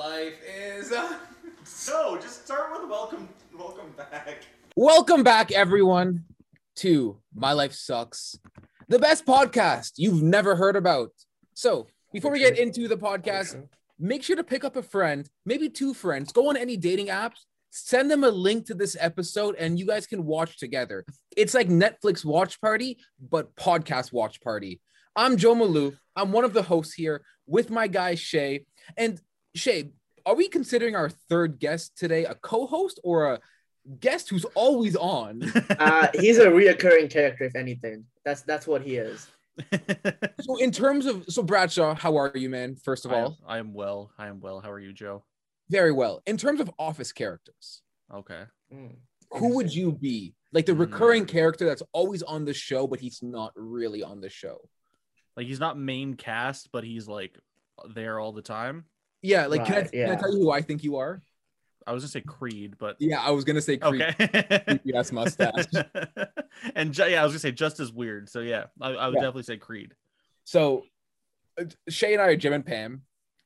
life is. so just start with welcome, welcome back. Welcome back, everyone, to My Life Sucks, the best podcast you've never heard about. So, before we get into the podcast, make sure to pick up a friend, maybe two friends, go on any dating apps, send them a link to this episode, and you guys can watch together. It's like Netflix watch party, but podcast watch party. I'm Joe Maalouf. I'm one of the hosts here with my guy Shay. And Shay, are we considering our third guest today a co-host or a guest who's always on? uh, he's a reoccurring character, if anything. That's that's what he is. so in terms of so Bradshaw, how are you, man? First of I am, all, I am well. I am well. How are you, Joe? very well. In terms of office characters, Okay. Mm. who would you be? Like the recurring Hmm. character that's always on the show, but he's not really on the show. Like he's not main cast, but he's like there all the time. Yeah, like can, I, Right, can I tell you who I think you are? I was gonna say Creed, but Yeah, I was gonna say Creed. okay. Creepy ass mustache. and ju- yeah, I was gonna say just as weird. So yeah, I, I would Yeah. definitely say Creed. So uh, Shay and I are Jim and Pam.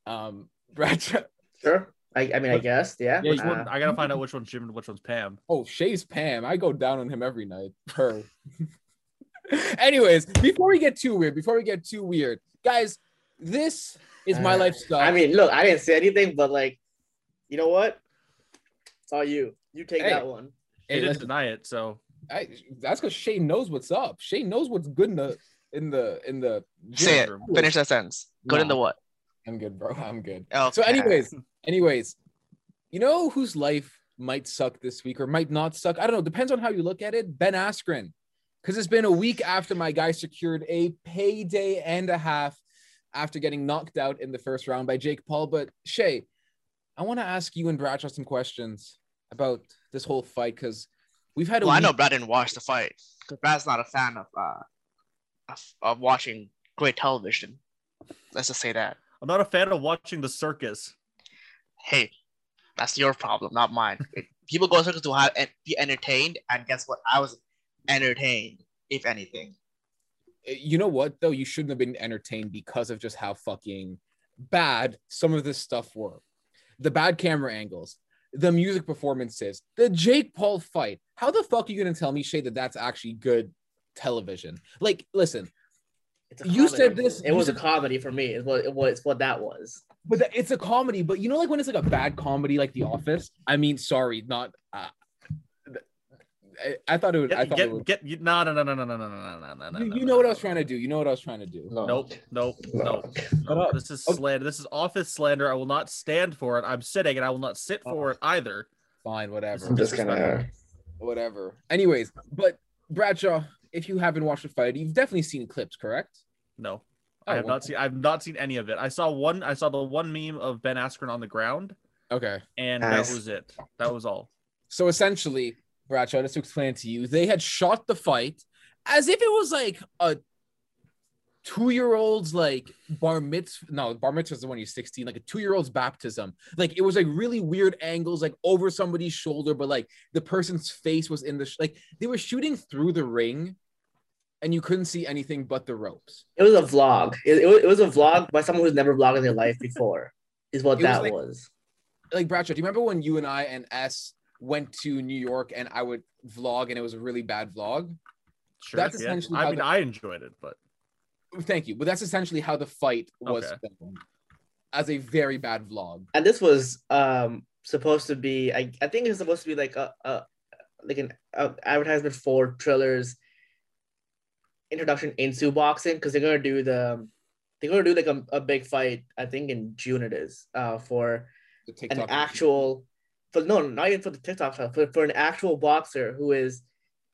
Um, Bradshaw. Sure. I, I mean, I But- guess, yeah. Yeah, Which Uh, one? I gotta find out which one's Jim and which one's Pam. Oh, Shay's Pam. I go down on him every night. Her. Anyways, before we get too weird, before we get too weird, guys, this is my Uh, life stuff. I mean, look, I didn't say anything, but like, you know what? It's all you. You take Hey. that one. He didn't deny it, so I, that's because Shane knows what's up. Shane knows what's good in the in the in the. Say it. gym. Finish that sentence. Good in the what? I'm good, bro. I'm good. Okay. So, anyways, anyways, you know whose life might suck this week or might not suck? I don't know. Depends on how you look at it. Ben Askren, because it's been a week after my guy secured a payday and a half after getting knocked out in the first round by Jake Paul. But Shay, I want to ask you and Bradshaw some questions about this whole fight because we've had a well, I know Brad didn't watch the fight because Brad's not a fan of uh of, of watching great television. Let's just say that. I'm not a fan of watching the circus. Hey, that's your problem, not mine. People go to circus to have be entertained, and guess what? I was entertained, if anything. You know what though you shouldn't have been entertained because of just how fucking bad some of this stuff were the bad camera angles the music performances the jake paul fight how the fuck are you gonna tell me shay that that's actually good television like listen You comedy. said this- It was said- a comedy for me. Is what it was. What that was. but that- it's a comedy but you know like when it's like a bad comedy like the office i mean sorry not uh, I, I thought it would i Get, thought it get, would get, you- no, no, no, no, no, no, no, no, no, no, no. you, no, you no, know what i was trying to do you know what i was trying to do Nope, nope, nope. Shut no. up. This is Okay. slander. This is office slander. I will not stand for it. I'm sitting and I will not sit for it either. fine whatever I'm just gonna- whatever. Anyways, but Bradshaw, if you haven't watched the fight, you've definitely seen clips, correct? No, Oh, I have well- not seen. I've not seen any of it. I saw one. I saw the one meme of Ben Askren on the ground, Okay. and Nice. that was it. That was all. So essentially, Bradshaw, just to explain it to you, they had shot the fight as if it was like a two-year-old's like bar mitzvah. No, bar mitzvah is the one you're 16, like a two-year-old's baptism. Like it was like really weird angles, like over somebody's shoulder, but like the person's face was in the sh- like they were shooting through the ring, and you couldn't see anything but the ropes. It was a vlog. It, it, was, it was a vlog by someone who's never vlogged in their life before. Is what It was that like- was. like Bradshaw, do you remember when you and I and S went to New York and I would vlog and it was a really bad vlog? Sure. That's yeah. essentially I how mean, the- I enjoyed it, but Thank you, but that's essentially how the fight was Okay. filmed as a very bad vlog. and this was um supposed to be I, I think it's supposed to be like a, a like an a advertisement for Triller's introduction into boxing because they're gonna do the they're gonna do like a, a big fight I think in June it is uh for The an TikTok actual for no not even for the TikTok stuff but for an actual boxer who is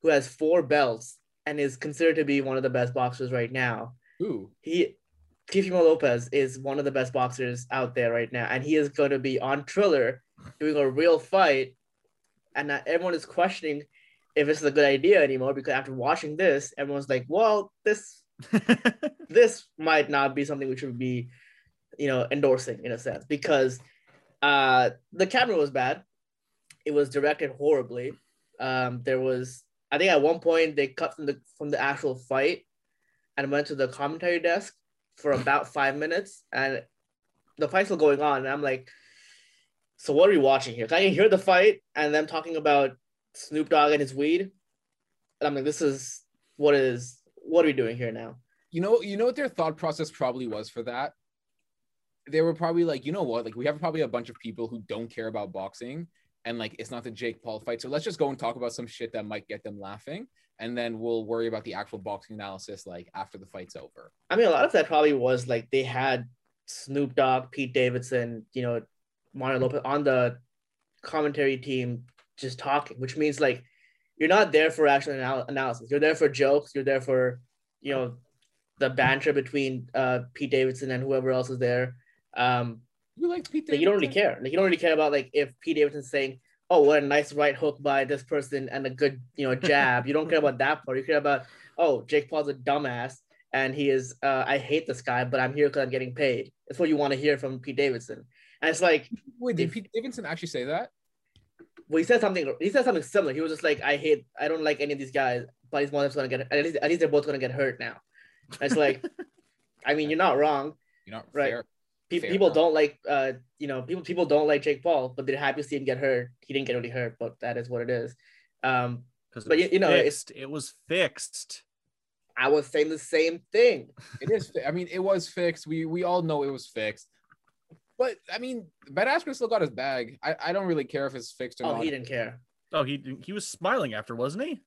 who has four belts and is considered to be one of the best boxers right now Ooh, he Teofimo Lopez is one of the best boxers out there right now, and he is going to be on Triller doing a real fight. And everyone is questioning if this is a good idea anymore because after watching this, everyone's like, "Well, this this might not be something we should be, you know, endorsing in a sense because uh, the camera was bad. It was directed horribly. Um, there was, I think, at one point they cut from the from the actual fight and went to the commentary desk for about five minutes, and the fight's still going on. And I'm like, So what are we watching here? I can hear the fight and them talking about Snoop Dogg and his weed. And I'm like, this is what is what are we doing here now? You know, you know what their thought process probably was for that. They were probably like, you know what, like we have probably a bunch of people who don't care about boxing, and like it's not the Jake Paul fight, so let's just go and talk about some shit that might get them laughing, and then we'll worry about the actual boxing analysis like after the fight's over. I mean, a lot of that probably was like they had Snoop Dogg, Pete Davidson, you know, Mario Lopez on the commentary team just talking, which means like you're not there for actual anal- analysis. You're there for jokes. You're there for, you know, the banter between uh, Pete Davidson and whoever else is there. Um, You like Pete? like you don't really care. Like you don't really care about like if Pete Davidson's saying, "Oh, what a nice right hook by this person and a good you know jab." you don't care about that part. You care about, "Oh, Jake Paul's a dumbass and he is. Uh, I hate this guy, but I'm here because I'm getting paid." That's what you want to hear from Pete Davidson. And it's like, Wait, did if- Pete Davidson actually say that? well, he said something. He said something similar. He was just like, "I hate. I don't like any of these guys, but he's one that's gonna get. At least, at least they're both gonna get hurt now." And it's like, I mean, you're not wrong. You're not Right. fair. Pe- people enough. don't like uh you know people people don't like Jake Paul, but they're happy to see him get hurt. He didn't get really hurt, but that is what it is. Um, Because But you- you know, it's- fixed. it was fixed. I was saying the same thing. It is. fi- I mean, it was fixed. We we all know it was fixed. But I mean, Ben Askren still got his bag. I, I don't really care if it's fixed or Oh, not. he didn't care. Oh, he he was smiling after, wasn't he?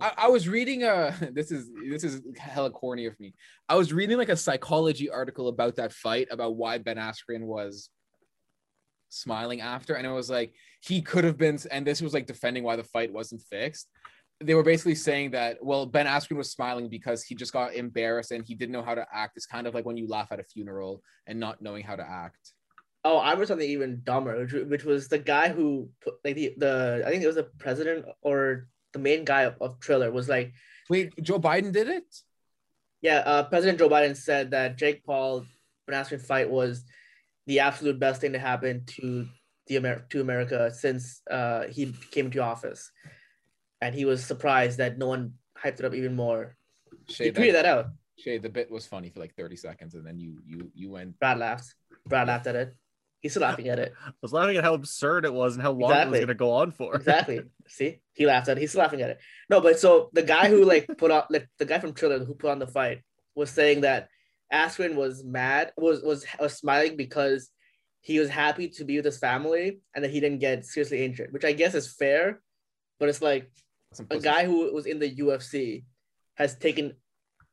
I, I was reading uh, a this is this is hella corny of me. I was reading like a psychology article about that fight about why Ben Askren was smiling after, and it was like he could have been, and this was like defending why the fight wasn't fixed. They were basically saying that well, Ben Askren was smiling because he just got embarrassed and he didn't know how to act. It's kind of like when you laugh at a funeral and not knowing how to act. Oh, I remember something even dumber, which, which was the guy who put like the, the I think it was the president or the main guy of, of Triller was like, Wait, Joe Biden did it? yeah, uh, President Joe Biden said that Jake Paul Ben fight was the absolute best thing to happen to the Amer- to America since uh, he came to office, and he was surprised that no one hyped it up even more. He Shay, tweeted that, that out. Shay, the bit was funny for like 30 seconds, and then you you you went Brad laughed. Brad laughed at it. He's still laughing at it. I was laughing at how absurd it was and how long it was going to go on for. Exactly. See, he laughed at it. He's laughing at it. No, but so the guy who like put on like the guy from Triller who put on the fight was saying that Askren was mad was was was smiling because he was happy to be with his family and that he didn't get seriously injured, which I guess is fair. But it's like a guy who was in the UFC has taken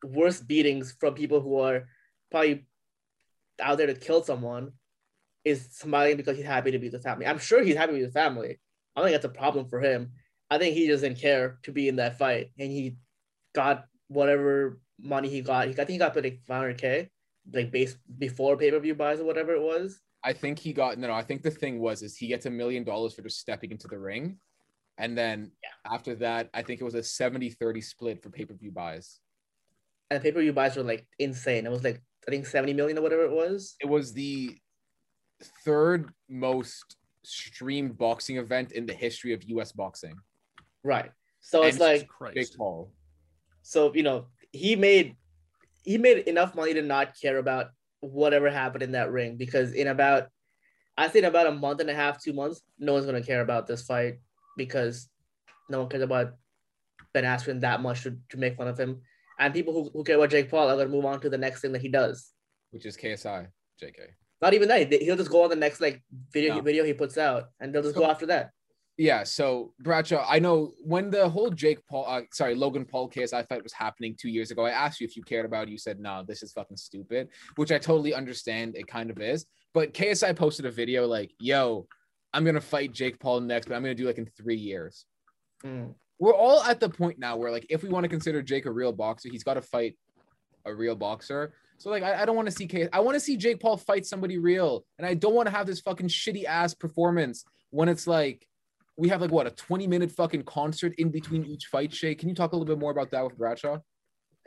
worse beatings from people who are probably out there to kill someone is smiling because he's happy to be with the family. I'm sure he's happy with the family. I don't think that's a problem for him. I think he doesn't care to be in that fight, and he got whatever money he got. He, I think he got paid like 500k, like base before pay per view buys or whatever it was. I think he got no, no. I think the thing was is he gets a million dollars for just stepping into the ring, and then after that, I think it was a 70-30 split for pay per view buys. And pay per view buys were like insane. It was like I think 70 million or whatever it was. It was the third most streamed boxing event in the history of U.S. boxing. Right. So it's And like Big Christ. Paul. so you know he made he made enough money to not care about whatever happened in that ring because in about I think about a month and a half, two months, no one's gonna care about this fight because no one cares about Ben Askren that much to, to make fun of him. And people who, who care about Jake Paul are gonna move on to the next thing that he does. which is KSI. JK. Not even that. He'll just go on the next like video No. video he puts out and they'll just So- go after that. Yeah, so Bradshaw, I know when the whole Jake Paul, uh, sorry, Logan Paul KSI fight was happening two years ago. I asked you if you cared about it. You said no, this is fucking stupid, which I totally understand. It kind of is. But KSI posted a video like, "Yo, I'm gonna fight Jake Paul next, but I'm gonna do like in three years." Mm. We're all at the point now where like, if we want to consider Jake a real boxer, he's got to fight a real boxer. So like, I, I don't want to see K. I want to see Jake Paul fight somebody real, and I don't want to have this fucking shitty ass performance when it's like we have like what a 20 minute fucking concert in between each fight. Shay, can you talk a little bit more about that with Bradshaw?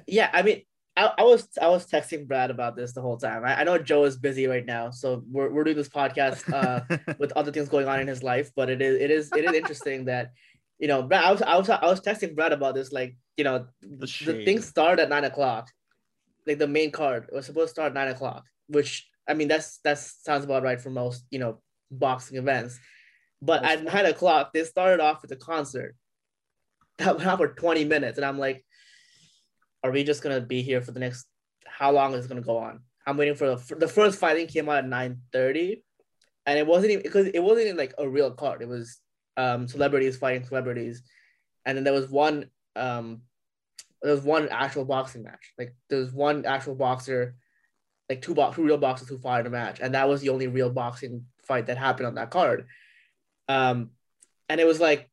Yeah, I mean, I, I was I was texting Brad about this the whole time. I, I know Joe is busy right now, so we're, we're doing this podcast uh, with other things going on in his life. But it is it is it is interesting that you know Brad. I was I was I was texting Brad about this. Like you know the the thing started at nine o'clock. Like the main card was supposed to start at nine o'clock, which I mean that's that sounds about right for most you know boxing events. But That's at nine o'clock, they started off with a concert that went on for 20 minutes. And I'm like, are we just gonna be here for the next how long is it gonna go on? I'm waiting for the, for the first fighting came out at 9:30, and it wasn't even because it wasn't even like a real card. It was um celebrities fighting celebrities, and then there was one um there was one actual boxing match. Like there was one actual boxer, like two box two real boxers who fought in a match, and that was the only real boxing fight that happened on that card. Um, and it was like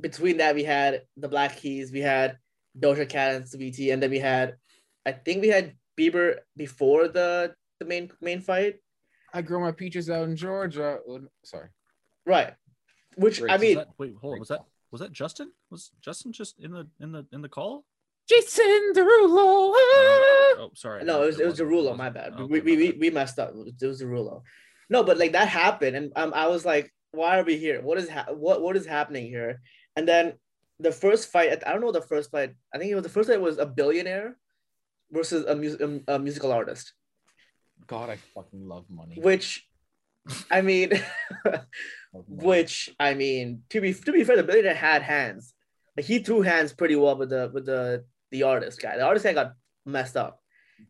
between that we had the Black Keys, we had Doja Cat and Saweetie, and then we had, I think we had Bieber before the the main main fight, I grow my peaches out in Georgia. Sorry. right? Which Great. I mean, that- wait, hold on. Was that was that Justin? Was Justin just in the in the in the call? Jason Derulo. Oh, sorry. no, it was it was wasn't- Derulo. My bad. Okay, we, my we, we bad. we messed up. It was, it was Derulo. No, but like that happened, and um, I was like, why are we here? What is ha- what what is happening here? And then the first fight, I don't know the first fight. I think it was the first fight was a billionaire versus a, mus- a, a musical artist, God, I fucking love money. which, I mean, which I mean, to be to be fair, the billionaire had hands. Like he threw hands pretty well with the with the the artist guy. The artist guy got messed up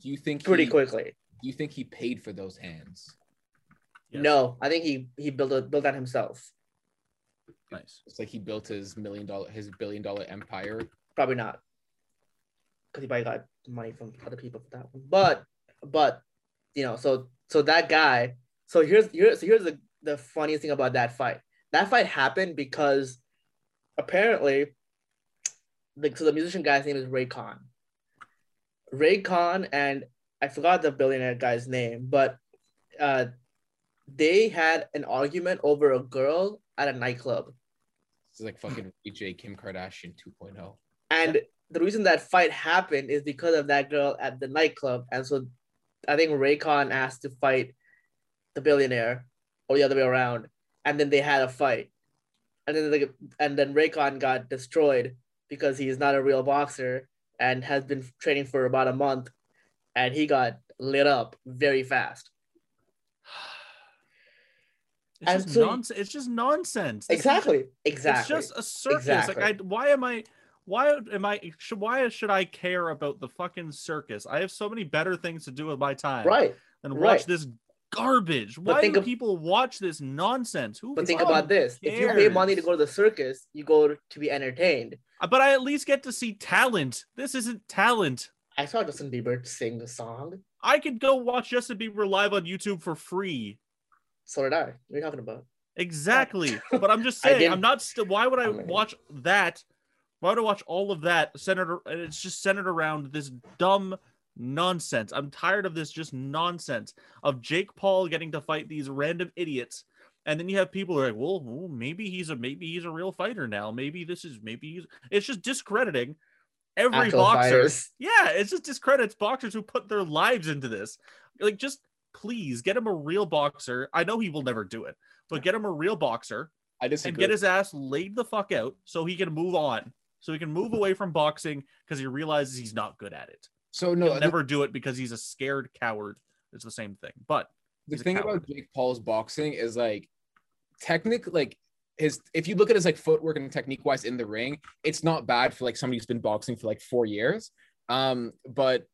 do you think pretty he, quickly. Do you think he paid for those hands? Yes. No, I think he he built a, built that himself. Nice. It's like he built his million dollar, his billion dollar empire. Probably not, because he probably got money from other people for that one. But but you know, so so that guy. So here's here's so here's the the funniest thing about that fight. That fight happened because apparently, the so the musician guy's name is Reykon. Ray Khan and I forgot the billionaire guy's name, but uh, they had an argument over a girl at a nightclub. This is like fucking J Kim Kardashian oh. 2.0. And the reason that fight happened is because of that girl at the nightclub. And so I think Reykon asked to fight the billionaire or the other way around. And then they had a fight. And then the, and then Reykon got destroyed because he's not a real boxer and has been training for about a month. And he got lit up very fast. It's And just so- nonsense. It's just nonsense. This is Exactly. just- Exactly. It's just a circus. Exactly. Like, I, why am I? Why am I? Should, why should I care about the fucking circus? I have so many better things to do with my time right. than right. watch this garbage. Why think do of- people watch this nonsense? Who? But think about this. If you pay money to go to the circus, you go to be entertained. But I at least get to see talent. This isn't talent. I saw Justin Bieber sing a song. I could go watch Justin Bieber live on YouTube for free. So did I. What are you talking about? Exactly. but I'm just saying, I'm not still. Why would I watch that? Why would I watch all of that centered? And it's just centered around this dumb nonsense. I'm tired of this just nonsense of Jake Paul getting to fight these random idiots. And then you have people who are like, well, well, maybe he's a maybe he's a real fighter now. Maybe this is maybe he's it's just discrediting every Actual boxer. fighters. Yeah, it just discredits boxers who put their lives into this. Like, just please get him a real boxer. I know he will never do it, but get him a real boxer I and get his ass laid the fuck out so he can move on. So he can move away from boxing because he realizes he's not good at it. so no, He'll the- never do it because he's a scared coward. It's the same thing. But the thing about Jake Paul's boxing is like technic like his if you look at his like footwork and technique wise in the ring, it's not bad for like somebody who's been boxing for like four years. Um, but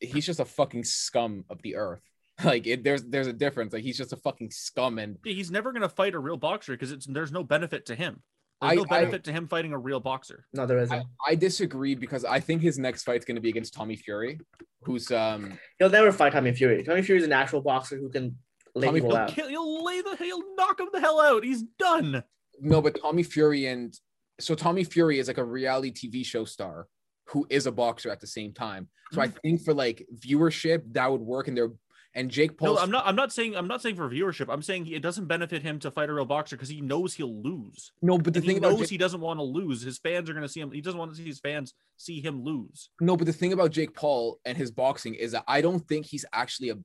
he's just a fucking scum of the earth. Like it, there's there's a difference. Like he's just a fucking scum, and he's never gonna fight a real boxer because it's there's no benefit to him. There's I- no I- benefit to him fighting a real boxer. No, there isn't. I, I disagree because I think his next fight's going to be against Tommy Fury, who's um He'll never fight Tommy Fury. Tommy Fury is an actual boxer who can lay Tommy people He'll, out. kill, he'll lay the he'll knock him the hell out. He's done. no, but Tommy Fury and so Tommy Fury is like a reality TV show star who is a boxer at the same time. So I mm. think for like viewership that would work, and they're and Jake Paul. No, I'm not. I'm not saying. I'm not saying for viewership. I'm saying it doesn't benefit him to fight a real boxer because he knows he'll lose. No, but the And he thing about knows Jake, he doesn't want to lose. His fans are going to see him. He doesn't want to see his fans see him lose. no, but the thing about Jake Paul and his boxing is that I don't think he's actually a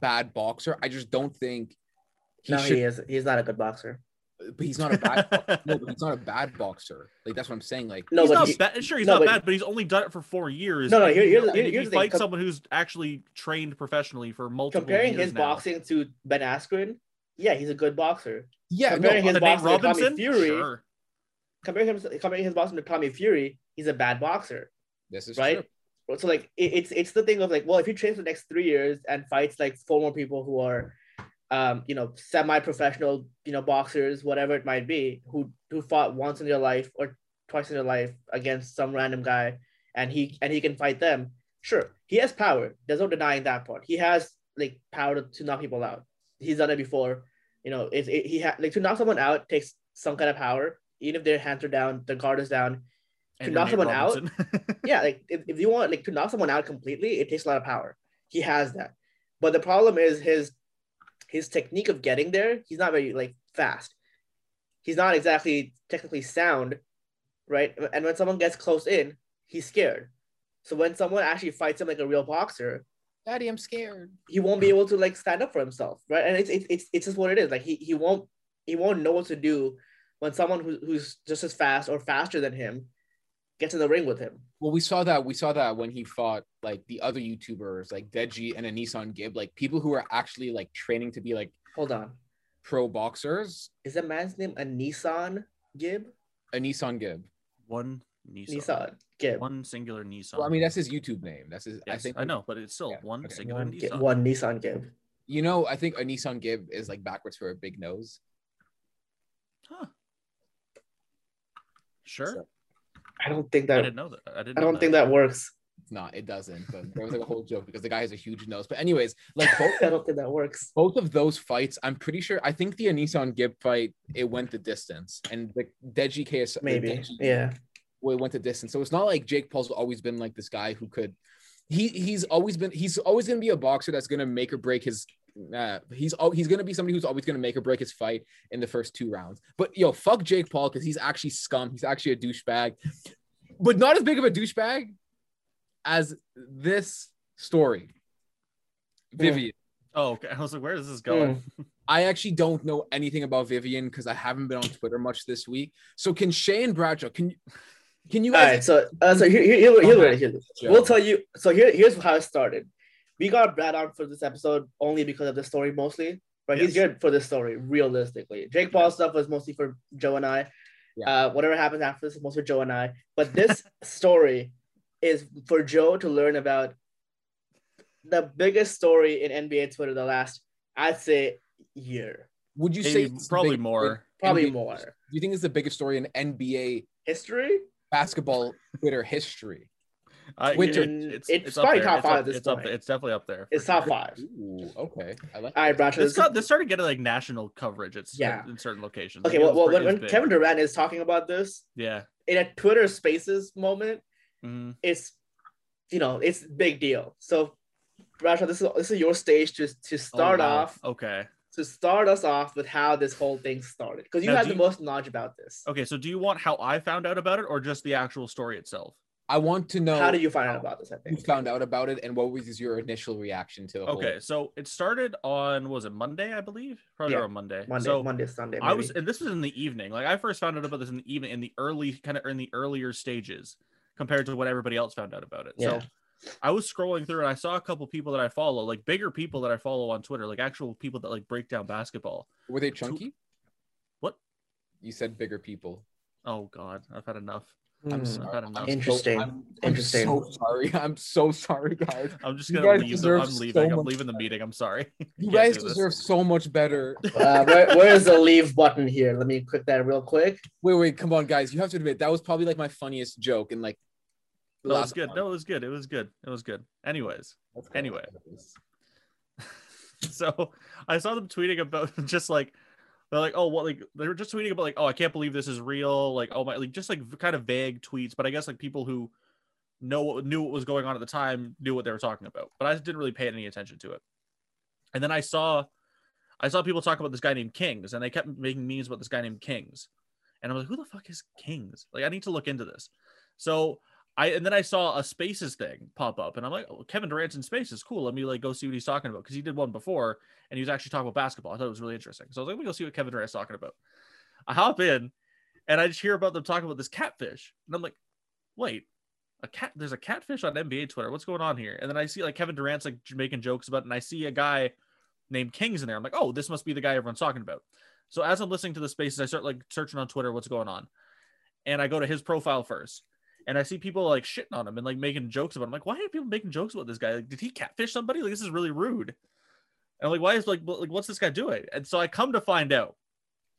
bad boxer. I just don't think he no, should. he is. He's not a good boxer. But he's not a bad. no, but he's not a bad boxer. Like that's what I'm saying. Like No, he's but not he- bad. Sure, he's no, not but- bad, but he's only done it for four years. No, no, here- he- here's the- here's he the thing, fights com- someone who's actually trained professionally for multiple comparing years his now, boxing to Ben Askren, yeah, he's a good boxer. Yeah, no, Comparing oh, his boxing to Tommy Fury, Sure. comparing him comparing his boxing to Tommy Fury, he's a bad boxer, this is right? true. So like it, it's it's the thing of like, well, if he trains for the next three years and fights like four more people who are, um, you know, semi-professional, you know, boxers, whatever it might be, who who fought once in their life or twice in their life against some random guy, and he and he can fight them. Sure, he has power. There's no denying that part. He has like power to, to knock people out. He's done it before. You know, it's it, he ha- like to knock someone out takes some kind of power. Even if their hands are down, their guard is down. To knock Nate someone out, yeah, like if, if you want like to knock someone out completely, it takes a lot of power. He has that. But the problem is his his technique of getting there, he's not very like fast. He's not exactly technically sound, right? And when someone gets close in, he's scared. So when someone actually fights him like a real boxer, Daddy, I'm scared. he won't be able to like stand up for himself, right? And it's it's it's, it's just what it is. Like he, he won't he won't know what to do when someone who, who's just as fast or faster than him gets in the ring with him. Well, we saw that. We saw that when he fought like the other YouTubers, like Deji and a Nissan Gib, like people who are actually like training to be like Hold on. pro boxers. Is that man's name a Nissan Gib? A Nissan Gib. One Nissan. Nissan Gib. One singular Nissan. Well, I mean, that's his YouTube name. That's his. Yes, I think. I know, but it's still Yeah, one okay. singular One, Gi- Nissan. one Nissan Gib. You know, I think a Nissan Gib is like backwards for a big nose. Huh. Sure. So- I don't think that. I that. didn't know that. I didn't. I don't think that works. It's not. It doesn't. But there was like a whole joke because the guy has a huge nose. But anyways, like both I don't think that works. both of those fights, I'm pretty sure. I think the Nissan Gib fight it went the distance, and the Deji KS Maybe. Deji- Yeah. well, it went the distance. So it's not like Jake Paul's always been like this guy who could. He he's always been he's always gonna be a boxer that's gonna make or break his. Uh, he's al- he's gonna be somebody who's always gonna make or break his fight in the first two rounds. But yo, fuck Jake Paul because he's actually scum. He's actually a douchebag, but not as big of a douchebag as this story. Vivian. Oh, okay. I was like, where is this going? Hmm. I actually don't know anything about Vivian because I haven't been on Twitter much this week. So can Shane Bradshaw can you can you All guys right. So, uh, so here, here, here, here, here, here- Joe. we'll tell you. So here, here's how it started. We got Brad on for this episode only because of the story, mostly. But he's good for this story, realistically. Jake Paul stuff was mostly for Joe and I. Yeah. Uh, whatever happens after this is mostly for Joe and I. But this story is for Joe to learn about the biggest story in NBA Twitter the last, I'd say, year. would you say Maybe- it's the probably biggest story more. Probably NBA more. Do you think it's the biggest story in NBA History? basketball Twitter history? I- Twitter- It's, It's it's, probably there. top It's five up- at this It's up there. It's definitely up there. It's for top sure. five. Ooh, okay. I like All right, Bradshaw. This This got this started getting like national coverage. It's Yeah. in certain locations. okay, Like, well, well pretty- when, it when Kevin. Durant is talking about this yeah, in a Twitter Spaces moment, Mhm. it's you know it's big deal. So, Bradshaw, this is this is your stage to to Oh, start wow. off Okay. to start us off with how this whole thing started because you Now, have the you- most knowledge about this. Okay. So, do you want how I found out about it, or just the actual story itself? I want to know How did you find out about this? I think you found out about it and what was your initial reaction to the whole Okay. So it started on was it Monday? I believe probably Yeah. on Monday. Monday, So Monday, Sunday. I was, and this was in the evening. Like I first found out about this in the evening, in the early, kind of in the earlier stages, compared to what everybody else found out about it. Yeah. So I was scrolling through and I saw a couple people that I follow, like bigger people that I follow on Twitter, like actual people that like break down basketball. Were they chunky? What? You said bigger people. Oh God, I've had enough. I'm Hmm. sorry. I've had enough. I'm Interesting. So, I'm, Interesting. I'm so sorry. I'm so sorry, guys. I'm just gonna leave. The, I'm so leaving. I'm much- leaving the meeting. I'm sorry. You Can't guys do this. deserve so much better. Uh, where, where is the leave button here? Let me click that real quick. Wait, wait, come on, guys. You have to admit that was probably like my funniest joke and like the No, it was good. month. No, it was good. It was good. It was good. Anyways, Let's anyway. so I saw them tweeting about just like they're like, oh, what like they were just tweeting about like, oh, I can't believe this is real. Like, oh my, like just like kind of vague tweets. But I guess like people who know what knew what was going on at the time knew what they were talking about. But I didn't really pay any attention to it. And then I saw, I saw people talk about this guy named Kings, and they kept making memes about this guy named Kings. And I'm like, who the fuck is Kings? Like, I need to look into this. So I and then I saw a Spaces thing pop up, and I'm like, oh, Kevin Durant's in Spaces, cool. Let me like go see what he's talking about because he did one before, and he was actually talking about basketball. I thought it was really interesting, so I was like, let me go see what Kevin Durant's talking about. I hop in, and I just hear about them talking about this catfish, and I'm like, wait, a cat? There's a catfish on NBA Twitter. What's going on here? And then I see like Kevin Durant's like making jokes about, it, and I see a guy named Kings in there. I'm like, oh, this must be the guy everyone's talking about. So as I'm listening to the spaces, I start like searching on Twitter what's going on, and I go to his profile first, and I see people like shitting on him and like making jokes about him. Like, why are people making jokes about this guy? Like, did he catfish somebody? Like, this is really rude. And like, why is like, like, what's this guy doing? And so I come to find out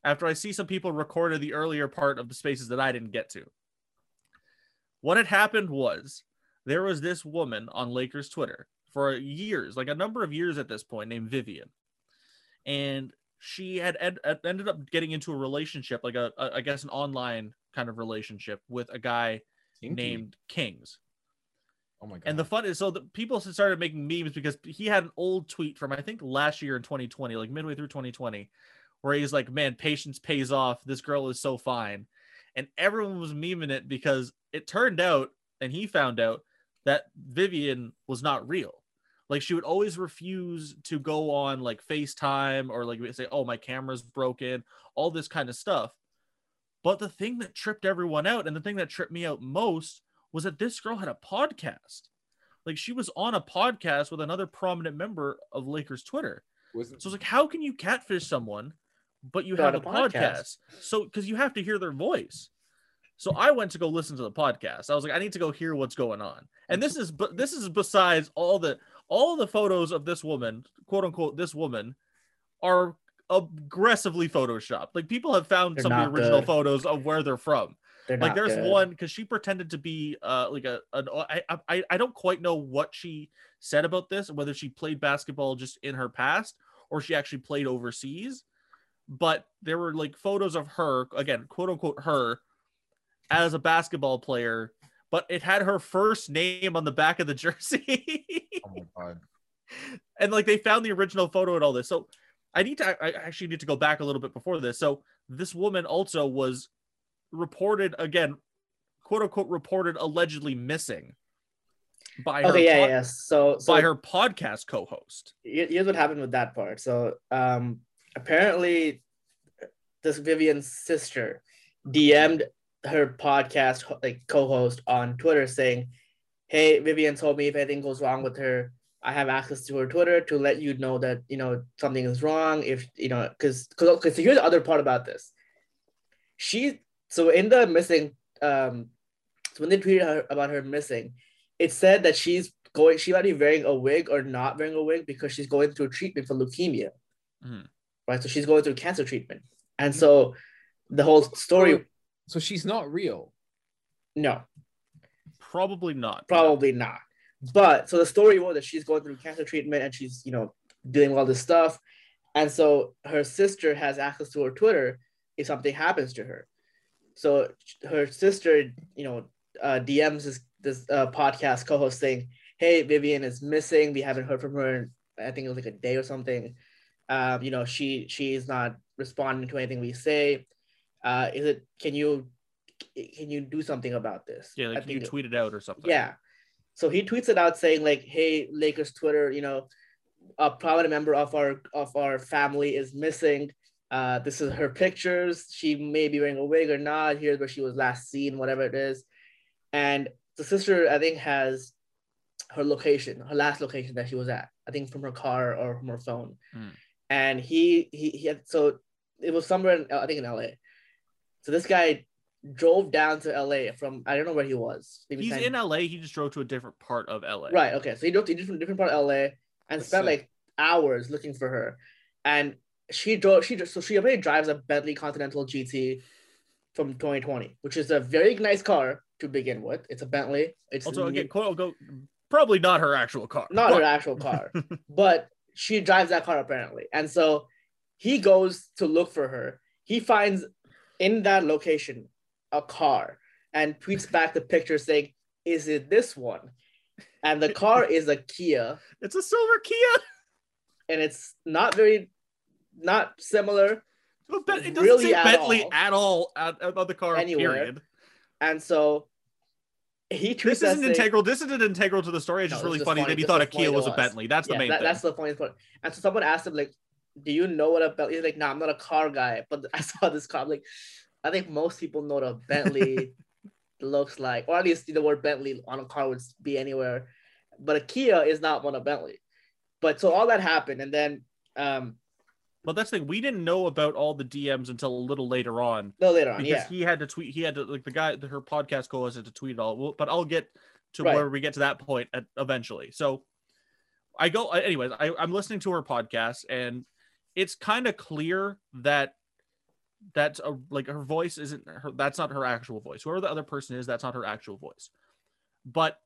after I see some people recorded the earlier part of the spaces that I didn't get to. What had happened was there was this woman on Lakers Twitter for years, like a number of years at this point, named Vivian, and she had ed- ended up getting into a relationship, like a, a I guess an online kind of relationship with a guy Named Kings. Oh my god. And the fun is, so the people started making memes because he had an old tweet from I think last year in 2020, like midway through 2020, where he's like, "Man, patience pays off. This girl is so fine," and everyone was memeing it because it turned out, and he found out that Vivian was not real. Like she would always refuse to go on like FaceTime or like say, "Oh, my camera's broken," all this kind of stuff. But the thing that tripped everyone out, and the thing that tripped me out most, was that this girl had a podcast. Like she was on a podcast with another prominent member of Lakers Twitter. Wasn't So it's like, how can you catfish someone, but you have a, podcast? podcast. So because you have to hear their voice. So I went to go listen to the podcast. I was like, I need to go hear what's going on. And this is but this is besides all the all the photos of this woman, quote unquote, this woman, are aggressively photoshopped. Like people have found They're some of the original good. photos of where they're from They're like there's good. one because she pretended to be uh like a an I, I I don't quite know what she said about this whether she played basketball just in her past or she actually played overseas but there were like photos of her again quote unquote her as a basketball player but it had her first name on the back of the jersey oh my god. and like they found the original photo and all this. So I need to I actually need to go back a little bit before this. So this woman also was reported again, quote unquote reported allegedly missing by her Okay, yeah, pod- yeah. So, so by her podcast co-host. here's what happened with that part. So, um, apparently, this Vivian's sister DM'd her podcast like co-host on Twitter saying, "Hey, Vivian told me if anything goes wrong with her, I have access to her Twitter to let you know that you know something is wrong. If you know, because because so here's the other part about this. She so in the missing um, so when they tweeted her about her missing, it said that she's going she might be wearing a wig or not wearing a wig because she's going through treatment for leukemia Mhm. right so she's going through cancer treatment and so the whole story So she's not real. no Probably not. probably not but so the story was that she's going through cancer treatment and she's you know doing all this stuff. And so her sister has access to her twitter if something happens to her. So her sister you know uh, dms this, this uh, podcast co-host saying hey vivian is missing. We haven't heard from her in, i think it was like a day or something. Um, you know she she is not responding to anything we say. Uh, is it can you can you do something about this? Yeah, I like can you tweet it out or something. yeah. So he tweets it out saying like, "Hey, Lakers Twitter, you know, a prominent member of our of our family is missing. Uh, this is her pictures. She may be wearing a wig or not. Here's where she was last seen, whatever it is." And the sister, I think, has her location, her last location that she was at. I think from her car or from her phone. Hmm. And he he he had so it was somewhere in I think in LA. So this guy drove down to LA from I don't know where he was. Maybe He's San- in LA. He just drove to a different part of LA. Right. Okay. So he drove to a different different part of LA and That's spent sick. like hours looking for her, and she drove. She so she already drives a Bentley Continental GT from 2020, which is a very nice car to begin with. It's a Bentley. It's Also, again, quote unquote, probably not her actual car. not but- her actual car, but she drives that car apparently. And so he goes to look for her. He finds in that location a car and tweets back the picture saying, "Is it this one?" And the car is a Kia. It's a silver Kia. and it's not very not similar Ben- it doesn't Really say at Bentley all. at all at, on the car. Anywhere. Period. and so he tweets This isn't integral. This isn't integral to the story. It's No, just really is funny, funny. that he thought a Kia to was a. Bentley. That's the main that- thing. that's the funny part and so someone asked him like do you know what a bentley he's like no i'm not a car guy but i saw this car I'm like i think most people know what bentley looks like or at least the word bentley on a car would be anywhere but a kia is not one of bentley but so all that happened and then Um, But that's the thing. We didn't know about all the DMs until a little later on no, later on, because yeah. he had to tweet. He had to like the guy, her podcast co-host had to tweet it all. Well, But I'll get to Right. where we get to that point at, eventually. So I go. Anyways, I, I'm listening to her podcast, and it's kind of clear that that's a like her voice isn't her. That's not her actual voice. Whoever the other person is, that's not her actual voice. But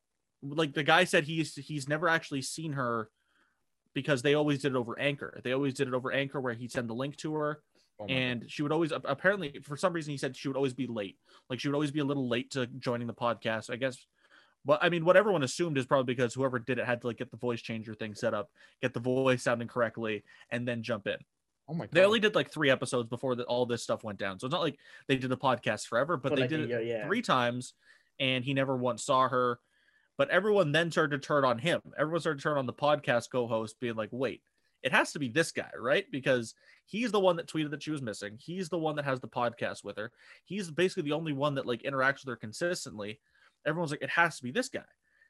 like the guy said, he's he's never actually seen her because they always did it over Anchor. They always did it over Anchor, where he'd send the link to her Oh and she would always apparently for some reason he said she would always be late like she would always be a little late to joining the podcast i guess but i mean what everyone assumed is probably because whoever did it had to like get the voice changer thing set up get the voice sounding correctly and then jump in God. Oh my god. they only did like three episodes before that all this stuff went down so it's not like they did the podcast forever but For they like did a it year, yeah. three times and he never once saw her but everyone then started to turn on him. Everyone started to turn on the podcast co-host being like wait it has to be this guy right? Because he's the one that tweeted that she was missing. He's the one that has the podcast with her. He's basically the only one that like interacts with her consistently. Everyone's like it has to be this guy.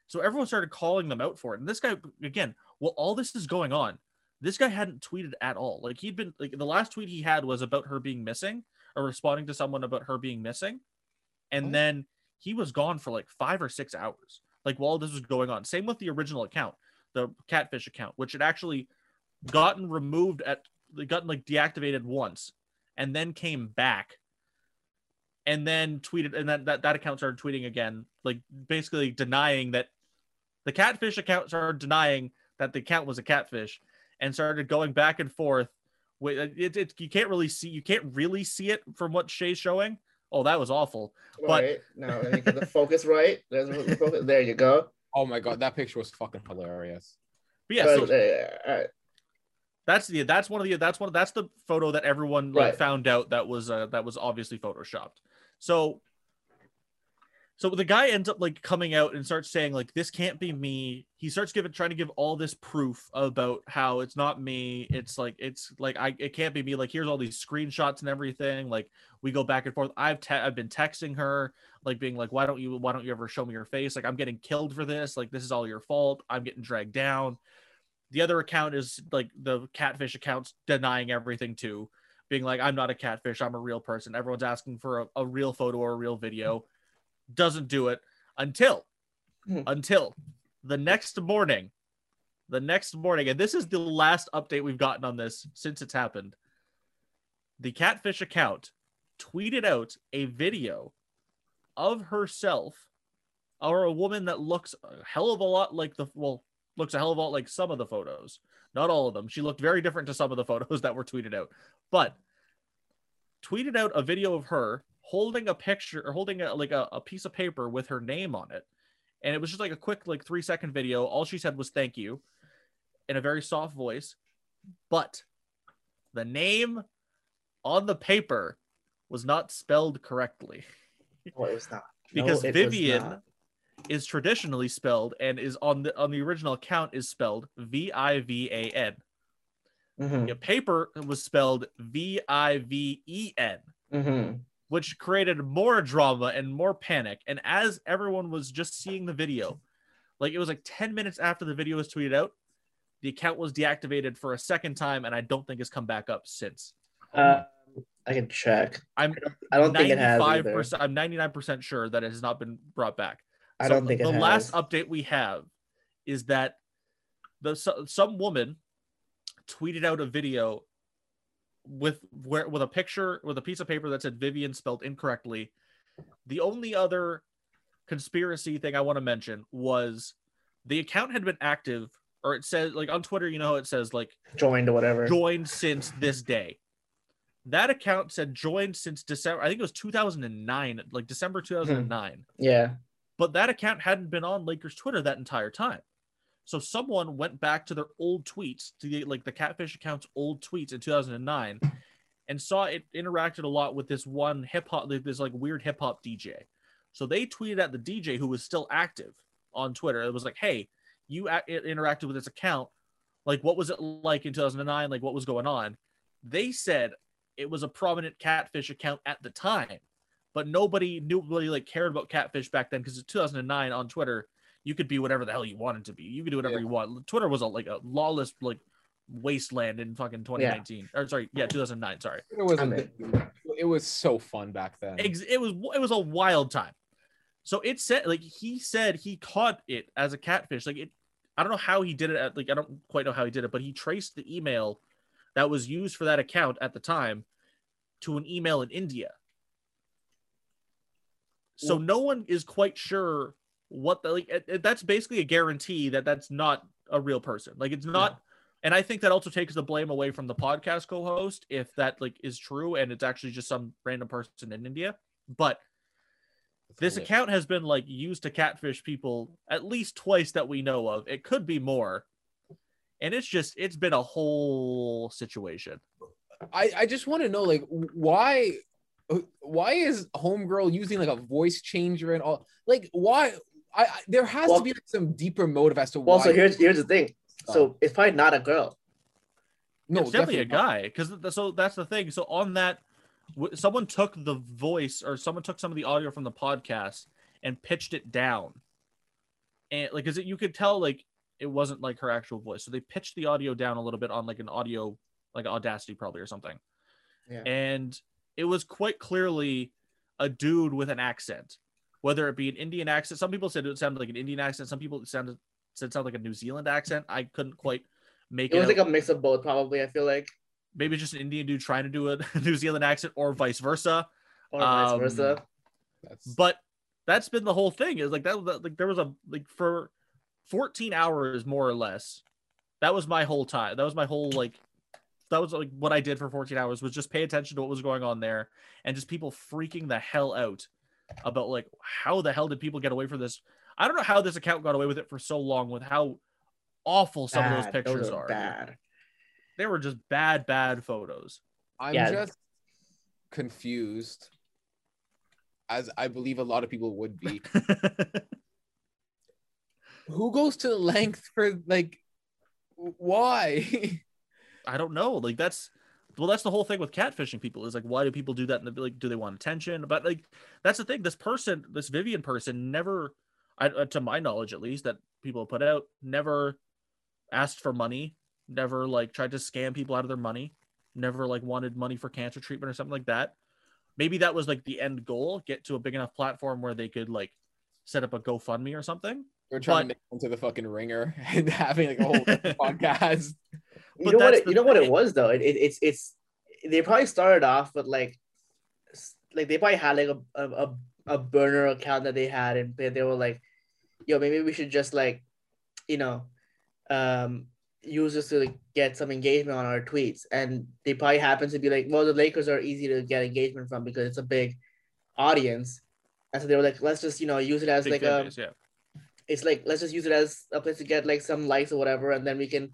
So everyone started calling them out for it. And this guy again well all this is going on this guy hadn't tweeted at all. Like he'd been like the last tweet he had was about her being missing or responding to someone about her being missing. And Oh. then he was gone for like five or six hours like while this was going on. Same with the original account the catfish account which had actually gotten removed at gotten like deactivated once and then came back and then tweeted and then that, that account started tweeting again like basically denying that the catfish account started denying that the account was a catfish and started going back and forth with it, it you can't really see you can't really see it from what Shay's showing oh that was awful but- right now, let me get the focus right. The focus. There you go. Oh my god, that picture was fucking hilarious. but yeah But, so uh, all right. That's the that's one of the that's one that's the photo that everyone like Right. found out that was uh that was obviously photoshopped. So so the guy ends up like coming out and starts saying like this can't be me. He starts giving trying to give all this proof about how it's not me. It's like it's like I it can't be me. Like here's all these screenshots and everything. Like we go back and forth. I've te- I've been texting her like being like why don't you why don't you ever show me your face? Like I'm getting killed for this. Like this is all your fault. I'm getting dragged down the other account is like the catfish accounts denying everything too being like i'm not a catfish i'm a real person everyone's asking for a, a real photo or a real video doesn't do it until Hmm. until the next morning the next morning and this is the last update we've gotten on this since it's happened. The catfish account tweeted out a video of herself or a woman that looks a hell of a lot like the well looks a hell of a lot like some of the photos. Not all of them. She looked very different to some of the photos that were tweeted out. But tweeted out a video of her holding a picture or holding a, like a, a piece of paper with her name on it and it was just like a quick like three second video all she said was thank you in a very soft voice but the name on the paper was not spelled correctly No, it was not. No, because Vivian not. is traditionally spelled and is on the on the original account is spelled V I V A N. Mhm, The paper was spelled V I V E N, mhm. Which created more drama and more panic. And as everyone was just seeing the video, like it was like 10 minutes after the video was tweeted out, the account was deactivated for a second time, and I don't think it's come back up since. Uh, I can check. I'm I don't think it has either. I'm ninety-nine percent sure that it has not been brought back. I don't think it the last update we have is that the some woman tweeted out a video with where with a picture with a piece of paper that said Vivian spelled incorrectly. The only other conspiracy thing I want to mention was the account had been active, or it says like on Twitter, you know, it says like joined or whatever. joined since this day. That account said joined since December. I think it was 2009, like December hmm. 2009 yeah. but that account hadn't been on Lakers Twitter that entire time. So someone went back to their old tweets, to the, like the Catfish account's old tweets in 2009, and saw it interacted a lot with this one hip hop, this like weird hip hop DJ. So they tweeted at the DJ who was still active on Twitter. It was like, "Hey, you a- interacted with this account. Like, what was it like in 2009? Like, what was going on?" They said it was a prominent Catfish account at the time but nobody knew really like cared about catfish back then because it's 2009 on Twitter. You could be whatever the hell you wanted to be. You could do whatever Yeah. you want. Twitter was a like a lawless like wasteland in fucking 2019 or sorry yeah 2009 sorry It was it was so fun back then. Ex- it was it was a wild time so it said like he said he caught it as a catfish like it i don't know how he did it at, like i don't quite know how he did it but he traced the email that was used for that account at the time to an email in india so Well- no one is quite sure what the like it- it- that's basically a guarantee that that's not a real person. Like it's not and i think that also takes the blame away from the podcast co-host if that like is true and it's actually just some random person in india. But this Hilarious. account has been like used to catfish people at least twice that we know of. It could be more. And it's just it's been a whole situation. I, I just want to know like why why is homegirl using like a voice changer and all like why I, I there has Well- to be like, some deeper motive as to Well, why so here's here's the thing. Oh. So it's probably not a girl. no it's definitely, a guy because so that's the thing. So on that w- someone took the voice or someone took some of the audio from the podcast and pitched it down. And like is it you could tell like it wasn't like her actual voice. So they pitched the audio down a little bit on like an audio like audacity probably or something. Yeah. and it was quite clearly a dude with an accent whether it be an indian accent some people said it sounded like an indian accent some people sounded said it sounded like a new zealand accent i couldn't quite make It it, was like a mix of both, probably. I feel like, maybe just an Indian dude trying to do a New Zealand accent or vice versa. or vice Um, versa. But that's been the whole thing is like that, that like there was a like for 14 hours more or less. That was my whole time. That was my whole like that was like what I did for 14 hours was just pay attention to what was going on there and just people freaking the hell out about like how the hell did people get away from this? I don't know how this account got away with it for so long with how awful some of those Bad. pictures are are. bad. They were just bad, bad photos. I'm yeah. just confused as I believe a lot of people would be who goes to the length for like why I don't know. Like that's well, that's the whole thing with catfishing people is like, why do people do that? And like, do they want attention? But like, that's the thing. This person, this Vivian person, never, I, uh, to my knowledge at least, that people put out, never asked for money, never like tried to scam people out of their money, never like wanted money for cancer treatment or something like that. Maybe that was like the end goal: get to a big enough platform where they could like set up a GoFundMe or something. We're trying But- to make into the fucking ringer and having like a whole podcast. You But know what? It, you know what it was though. It, it, it's it's they probably started off with like like they probably had like a a, a, a burner account that they had and they, they were like, yo, maybe we should just like, you know, um use this to like, get some engagement on our tweets. And they probably happen to be like, well, the Lakers are easy to get engagement from because it's a big audience. And so they were like, let's just you know use it as Big like fan a base, yeah. It's like let's just use it as a place to get like some likes or whatever, and then we can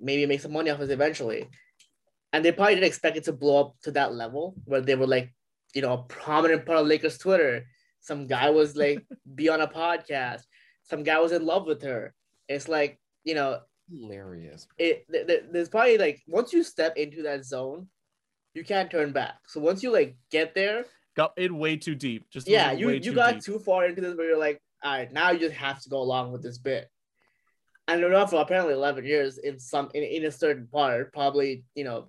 maybe make some money off it eventually. And they probably didn't expect it to blow up to that level where they were like, you know, a prominent part of Lakers Twitter. Some guy was like be on a podcast. Some guy was in love with her. It's like, you know, Hilarious. it th- th- there's probably like once you step into that zone, you can't turn back. So once you like get there, Got in way too deep. Just yeah, you way you too got deep. too far into this where you're like, all right, now you just have to go along with this bit. And they're not for apparently 11 years in some in, in a certain part, probably you know,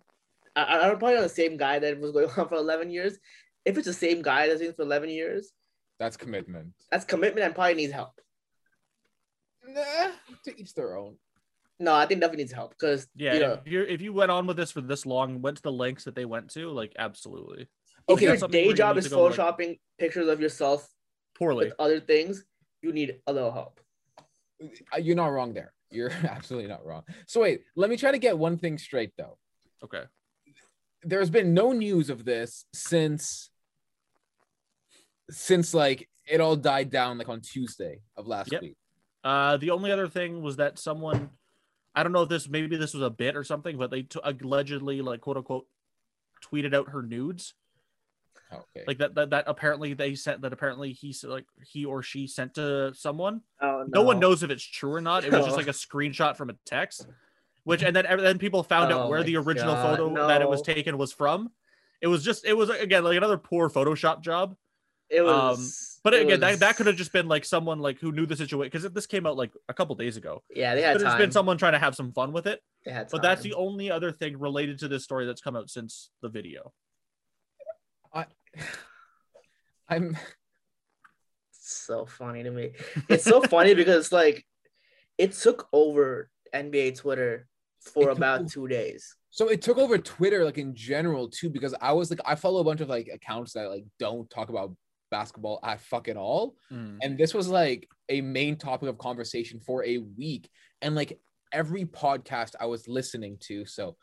I, I- I'm probably not the same guy that was going on for 11 years. If it's the same guy that's been for 11 years, That's commitment. that's commitment and probably needs help. Nah, to each their own. No, I think definitely needs help because Yeah, you know, if you if you went on with this for this long, went to the lengths that they went to, like absolutely if that's your day job need is to go, like- photoshopping pictures of yourself poorly. with other things, you need a little help. Uh, You're not wrong there. You're absolutely not wrong. So wait, let me try to get one thing straight though. Okay, There's been no news of this since since like it all died down like on Tuesday of last Yep. week. Uh, the only other thing was that someone, I don't know if this maybe this was a bit or something, but they t- allegedly like quote unquote tweeted out her nudes, Oh, okay. like that that, that apparently they sent that apparently he s- like he or she sent to someone. Oh No, one knows if it's true or not. It was just like a screenshot from a text, which and then then people found out Oh where the original God, photo that it was taken was from. It was just it was again like another poor Photoshop job. It was. Um, but it again, that, was- that could have just been like someone like who knew the situation because this came out like a couple days ago. Yeah, they had Could have just time. been someone trying to have some fun with it. They But that's the only other thing related to this story that's come out since the video. I'm so funny to me. It's so funny because like it took over NBA Twitter for took about over- two days. so it took over Twitter like in general too because I was like I follow a bunch of like accounts that like don't talk about basketball at fuck fucking all. Mm. and this was like a main topic of conversation for a week and like every podcast i was listening to so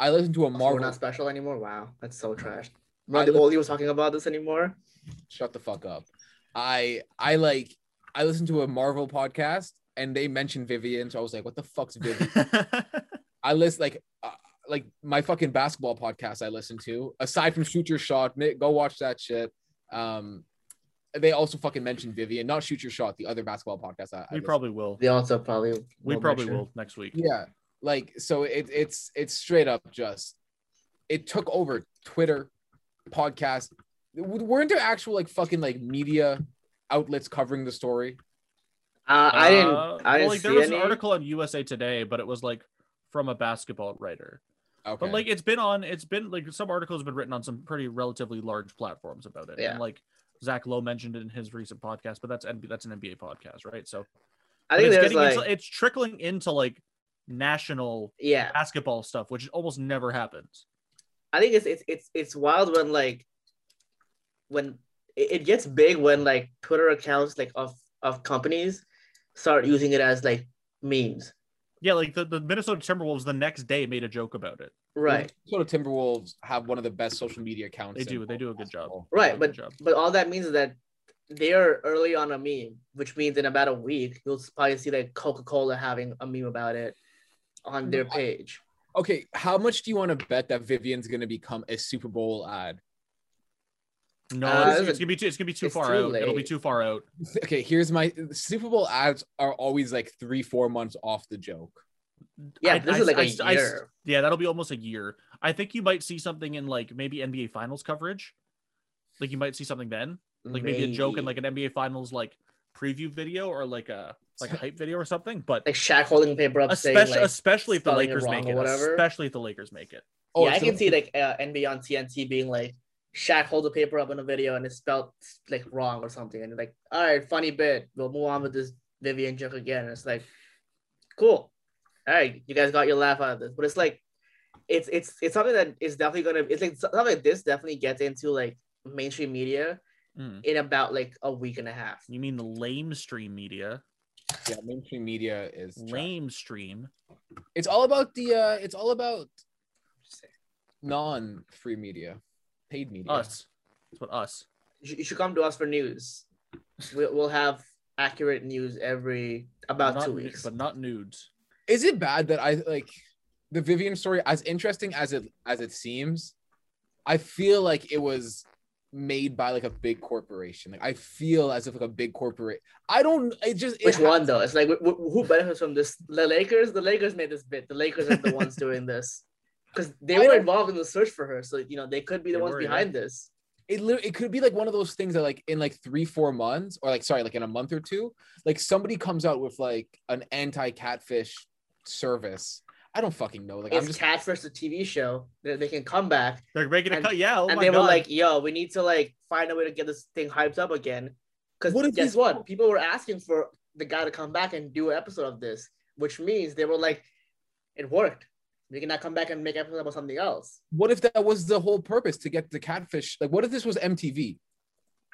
i listened to a Oh, we're marvel not special anymore. Wow, that's so trash. I Not the look- Oldie was talking about this anymore. shut the fuck up i i like i listened to a marvel podcast and they mentioned vivian so i was like what the fuck's vivian i list like uh, like my fucking basketball podcast i listen to aside from shoot your shot go watch that shit um they also fucking mentioned vivian not shoot your shot the other basketball podcast I, I we listen probably will. They also probably We probably mention- will next week. Yeah, like so it it's it's straight up just it took over Twitter, podcast. W- Weren't there actual like fucking like media outlets covering the story? Uh, I didn't. Uh, I didn't like see there was any. an article on USA Today, but it was like from a basketball writer. Okay, But like it's been on, it's been like some articles have been written on some pretty relatively large platforms about it. Yeah. And like Zach Lowe mentioned it in his recent podcast, but that's NBA, that's an NBA podcast, right? So I think it's getting like into, it's trickling into like national yeah. basketball stuff, which almost never happens. I think it's it's it's it's wild when like when it, it gets big when like Twitter accounts like of of companies start using it as like memes. Yeah, like the, the Minnesota Timberwolves the next day made a joke about it. Right. So the Timberwolves have one of the best social media accounts. They do. They do a good job. Right, but job. but all that means is that they're early on a meme, which means in about a week you'll probably see like Coca Cola having a meme about it on their mm, page. Okay, how much do you want to bet that Vivian's going to become a Super Bowl ad? No, Uh, it's, it's gonna be too. It's gonna be too far too out. It'll be too far out. Okay, here's my Super Bowl ads are always like three, four months off the joke. Yeah, I- this I- is like I- a I- year. yeah, that'll be almost a year. I think you might see something in like maybe NBA Finals coverage. Like you might see something then, like maybe, a joke in like an NBA Finals like preview video or like a like a hype video or something. But like Shaq holding paper up saying especially like, especially if the spelling it Lakers make it, whatever. especially if the Lakers make it. Oh, yeah, I so- can see like uh, NBA on TNT being like Shaq hold the paper up in a video and it's spelled like wrong or something, and like, all right, funny bit. We'll move on with this Vivian joke again. And it's like, cool. All right, you guys got your laugh out of this, but it's like, it's it's it's something that is definitely gonna. It's like something like this definitely gets into like mainstream media Mm. in about like a week and a half. You mean the lame stream media? Yeah, mainstream media is trash. Stream. It's all about the. uh It's all about non-free media, paid media. Us. That's what us. You should, come to us for news. We'll, we'll have accurate news every about Not two nu- weeks. but not nudes. Is it bad that I like the Vivian story? As interesting as it as it seems, I feel like it was made by like a big corporation. Like I feel as if like a big corporate. I don't. It just it Which has- one though? It's like wh- wh- who benefits from this? The Lakers. The Lakers made this bit. The Lakers are the ones doing this because they I were involved in the search for her. So you know they could be the They ones were, yeah. behind this. it lit- it could be like one of those things that like in like three four months or like sorry like in a month or two like somebody comes out with like an anti catfish service i don't fucking know like i'm It's just Catfish, the TV show. They, they can come back, They're making a And- cut. Yeah. Oh and they God. were like, "Yo, we need to like find a way to get this thing hyped up again." Because guess these- what? People were asking for the guy to come back and do an episode of this, which means they were like, "It worked. We can now come back and make episode about something else." what if that was the whole purpose to get the catfish like what if this was mtv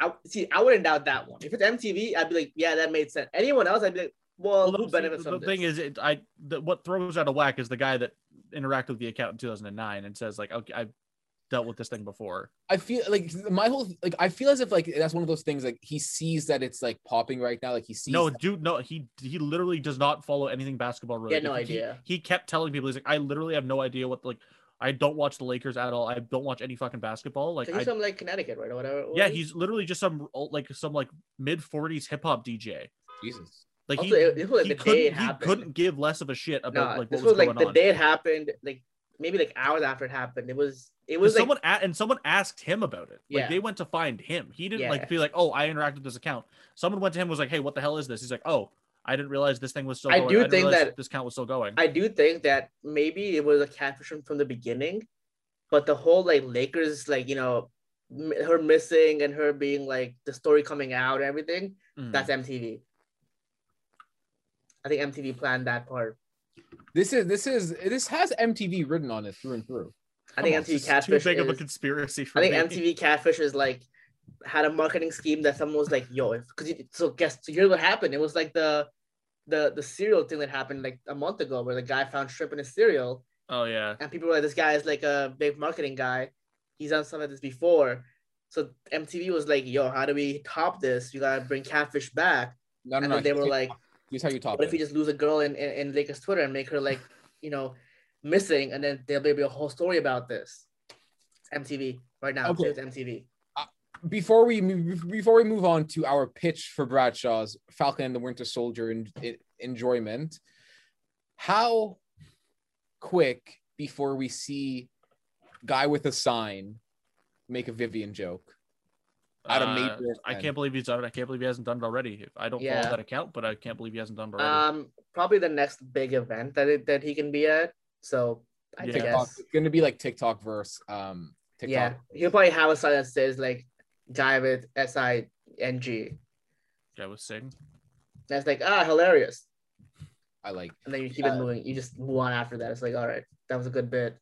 I see. I wouldn't doubt that one. If it's MTV, I'd be like, "Yeah, that made sense." Anyone else, I'd be like, "Well, Well, who the- benefits the, from the this?" thing is, it, I the, what throws out of whack is the guy that interacted with the account in 2009 and says like, okay, I've dealt with this thing before. i feel like my whole like i feel as if like that's one of those things like he sees that it's like popping right now like he sees No, dude, no, he he literally does not follow anything basketball related. no He- idea. He, kept telling people he's like, I literally have no idea what like. I don't watch the Lakers at all. I don't watch any fucking basketball. Like, he's I, from like Connecticut, right, or whatever. it yeah, he's literally just some like some like mid 40s hip hop DJ. jesus Like he, it- was, like, he couldn't he couldn't give less of a shit about Nah, like this what was, was, like the on. day it happened, like maybe like hours after it happened. It was. It was like someone a- and someone asked him about it. Like Yeah. they went to find him. He didn't like Yeah. be like, "Oh, I interacted with this account." Someone went to him and was like, "Hey, what the hell is this?" He's like, "Oh, I didn't realize this thing was still. I going. do didn't think that- this count was still going. I do think that maybe it was a catfish from- the beginning, but the whole like Lakers like you know her missing and her being like the story coming out and everything Mm. that's MTV. I think MTV planned that part. This is this is this has MTV written on it through and through. I think on, MTV Catfish Too big of a conspiracy for I think me. MTV Catfish is like had a marketing scheme that someone was like, "Yo, if because so guess so here's what happened. It was like the the the cereal thing that happened like a month ago, where the guy found shrimp in his cereal, Oh yeah. and people were like, "This guy is like a big marketing guy. He's done some of this before." So MTV was like, "Yo, how do we top this? You gotta bring Catfish back." No, no, And no. then they were like, here's how you top "What if we just lose a girl in in, in Lakers Twitter and make her like, you know, missing, and then there'll be a whole story about this." It's MTV right now. Okay. It's MTV. Uh, before we move before we move on to our pitch for Bradshaw's Falcon and the Winter Soldier in, in- enjoyment, how quick before we see guy with a sign make a Vivian joke? At a Uh, major I can't believe he's done it. I can't believe he hasn't done it already. I don't Yeah. follow that account, but I can't believe he hasn't done it already. Um, probably the next big event that it, that he can be at. So I Yeah. Guess, It's gonna be like TikTok verse. Um, TikTok. yeah, he'll probably have a sign that says like "guy with S I N G." Guy was sing. That's like ah hilarious, I like. and then you keep Yeah. it moving. You just move on after that. It's like all right, that was a good bit.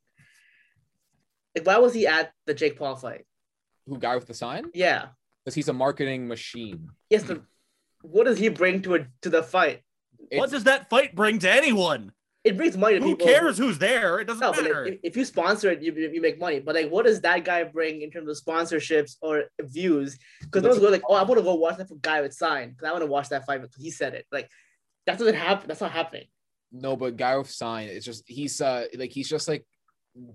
Like, why was he at the Jake Paul fight? Who guy with the sign? Yeah, Because he's a marketing machine. yes, but what does he bring to it to the fight? what does that fight bring to anyone? It brings money to Who people. cares who's there? It doesn't No, but matter. like, if, if you sponsor it, you, you make money. But like, what does that guy bring in terms of sponsorships or views? Because no one's going like, oh, I want to go watch that for guy with sign because I want to watch that fight because he said it. Like, that doesn't happen. That's not happening. No, but guy with sign, it's just he's uh like he's just like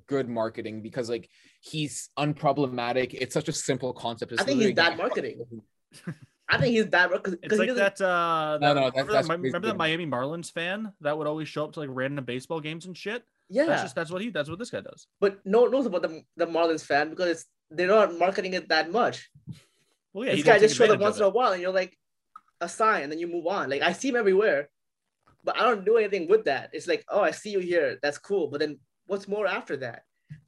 good marketing because like he's unproblematic. It's such a simple concept. It's I think he's literally- that marketing. I think he's that because it's like that. Uh, No, no, that's- remember, that's that, remember that Miami Marlins fan that would always show up to like random baseball games and shit. Yeah, That's just that's what he. That's what this guy does. but no one knows about the the Marlins fan because it's they're not marketing it that much. Well, yeah, this guy just shows up once in a while, and you're like a sign, and then you move on. Like I see him everywhere, but I don't do anything with that. It's like, oh, I see you here. That's cool. But then what's more after that?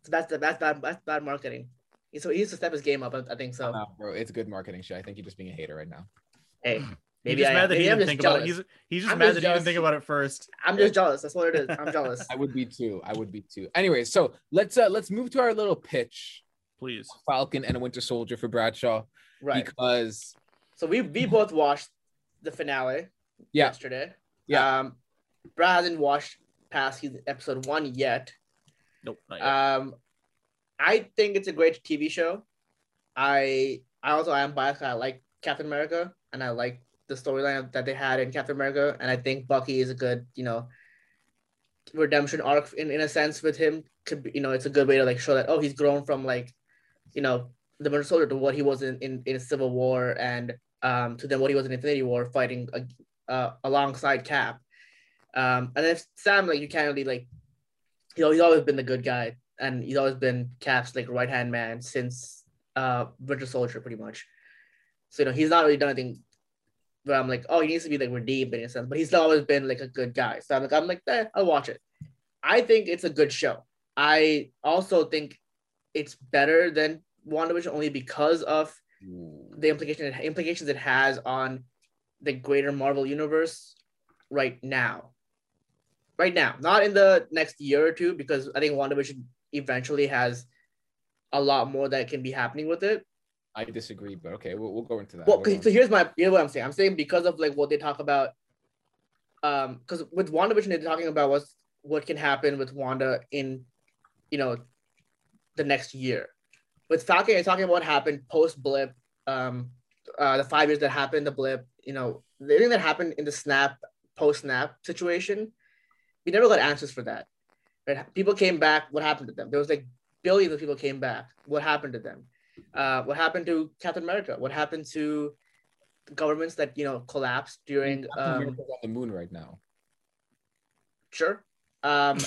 So that's that's bad. That's bad marketing. He's so he needs to step his game up. I I think so. No, bro, it's good marketing shit. I think you're just being a hater right now. Hey, He's maybe just I mad am. that he didn't just think about it. jealous. He's he's just I'm mad just that he didn't think about it first. I'm just jealous. That's what it is. I'm jealous. I would be too. I would be too. Anyway, so let's uh let's move to our little pitch. Please. Falcon and a Winter Soldier for Bradshaw Right. because So we we both watched the finale Yeah. yesterday. Yeah. Um, Brad hasn't watched past his episode one yet. Nope. Um, I think it's a great TV show. I I also I am biased. I like Captain America, and I like the storyline that they had in Captain America, and I think Bucky is a good, you know, redemption arc in, in a sense with him. Could be, you know, it's a good way to like show that oh he's grown from like, you know, the Winter Soldier to what he was in in, in Civil War and um to then what he was in Infinity War fighting uh, uh, alongside Cap. Um, and if Sam like you can't really like, you know, he's always been the good guy and he's always been Cap's like right hand man since uh Winter Soldier pretty much. So you know he's not really done anything where I'm like, oh, he needs to be like redeemed in a sense, but he's always been like a good guy. So I'm like, I'm like, eh, I'll watch it. I think it's a good show. I also think it's better than WandaVision only because of the implication implications it has on the greater Marvel universe right now. Right now, not in the next year or two, because I think WandaVision eventually has a lot more that can be happening with it. I disagree, but okay, we'll, we'll go into that. Well, We'll 'cause- go so here's my here's what I'm saying. I'm saying because of like what they talk about, um, because with WandaVision they're talking about what's what can happen with Wanda in, you know, the next year. With Falcon, they're talking about what happened post blip, um, uh, the five years that happened, the blip, you know, the thing that happened in the snap post snap situation. We never got answers for that. Right? People came back. What happened to them? There was like billions of people came back. What happened to them? Uh, what happened to Captain America? What happened to governments that you know collapsed during? Um, on the moon right now. sure. Um,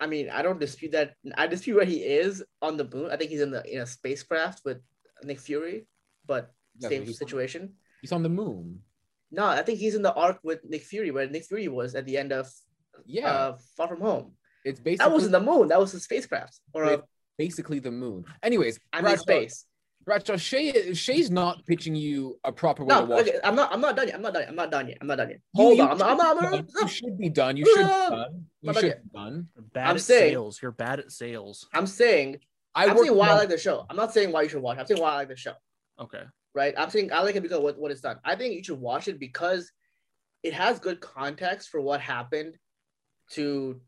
I mean, I don't dispute that. I dispute where he is on the moon. I think he's in the in a spacecraft with Nick Fury, but same he's- situation. He's on the moon. No, I think he's in the arc with Nick Fury, where Nick Fury was at the end of Yeah, uh, Far From Home. it's basically That wasn't the moon. That was the spacecraft or a, basically the moon. Anyways, I mean Bradshaw, space. Bradshaw, Shay, Shay's not pitching you a proper way No, to watch. okay, I'm not. I'm not done yet. I'm not done. Yet. I'm not done yet. I'm not done yet. Hold you on. I'm not. I'm not. I'm should be not, done. You should be done. You should be done. You not should be done. You're bad I'm at saying- sales. You're bad at sales. I'm saying. I I'm saying why I like the show. I'm not saying why you should watch. I'm saying why I like the show. Okay. Right. I'm saying I like it because of what, what it's done. I think you should watch it because it has good context for what happened to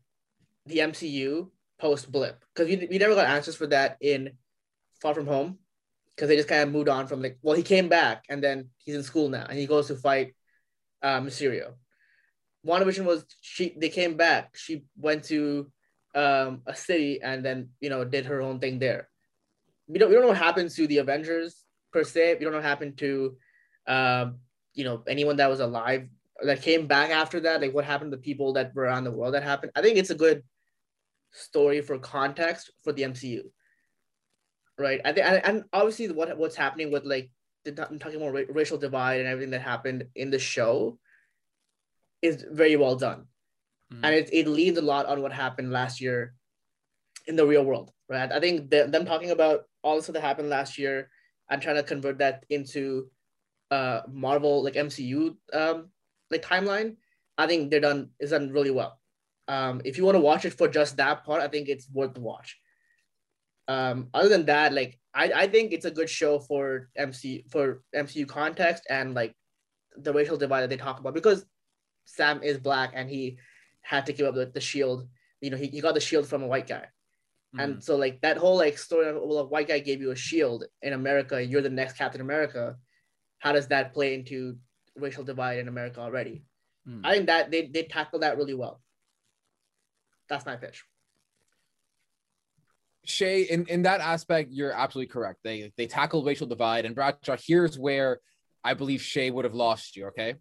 the MCU post blip. Because we, we never got answers for that in Far From Home. Because they just kind of moved on from like, well, he came back and then he's in school now and he goes to fight uh, Mysterio. WandaVision was she they came back. She went to um, a city and then you know did her own thing there. We don't we don't know what happened to the Avengers per se. We don't know what happened to um, you know anyone that was alive that came back after that. Like what happened to the people that were around the world that happened. I think it's a good story for context for the MCU. Right. I think and, and obviously what what's happening with like the, I'm talking about ra- racial divide and everything that happened in the show is very well done Mhm. and it, it leans a lot on what happened last year in the real world right i think the, them talking about all the stuff that happened last year and trying to convert that into uh marvel like mcu um like timeline i think they're done is done really well. Um if you want to watch it for just that part i think it's worth the watch. Um other than that like i i think it's a good show for mc for mcu context and like the racial divide that they talk about because sam is black and he had to give up the, the shield. You know he, he got the shield from a white guy. Mhm. and so like that whole like story of well a white guy gave you a shield in america you're the next captain america. How does that play into racial divide in america already Mhm. i think that they, they tackle that really well that's my pitch Shay, in, in that aspect, you're absolutely correct. They they tackle racial divide, and Bradshaw. Here's where I believe Shay would have lost you. Okay,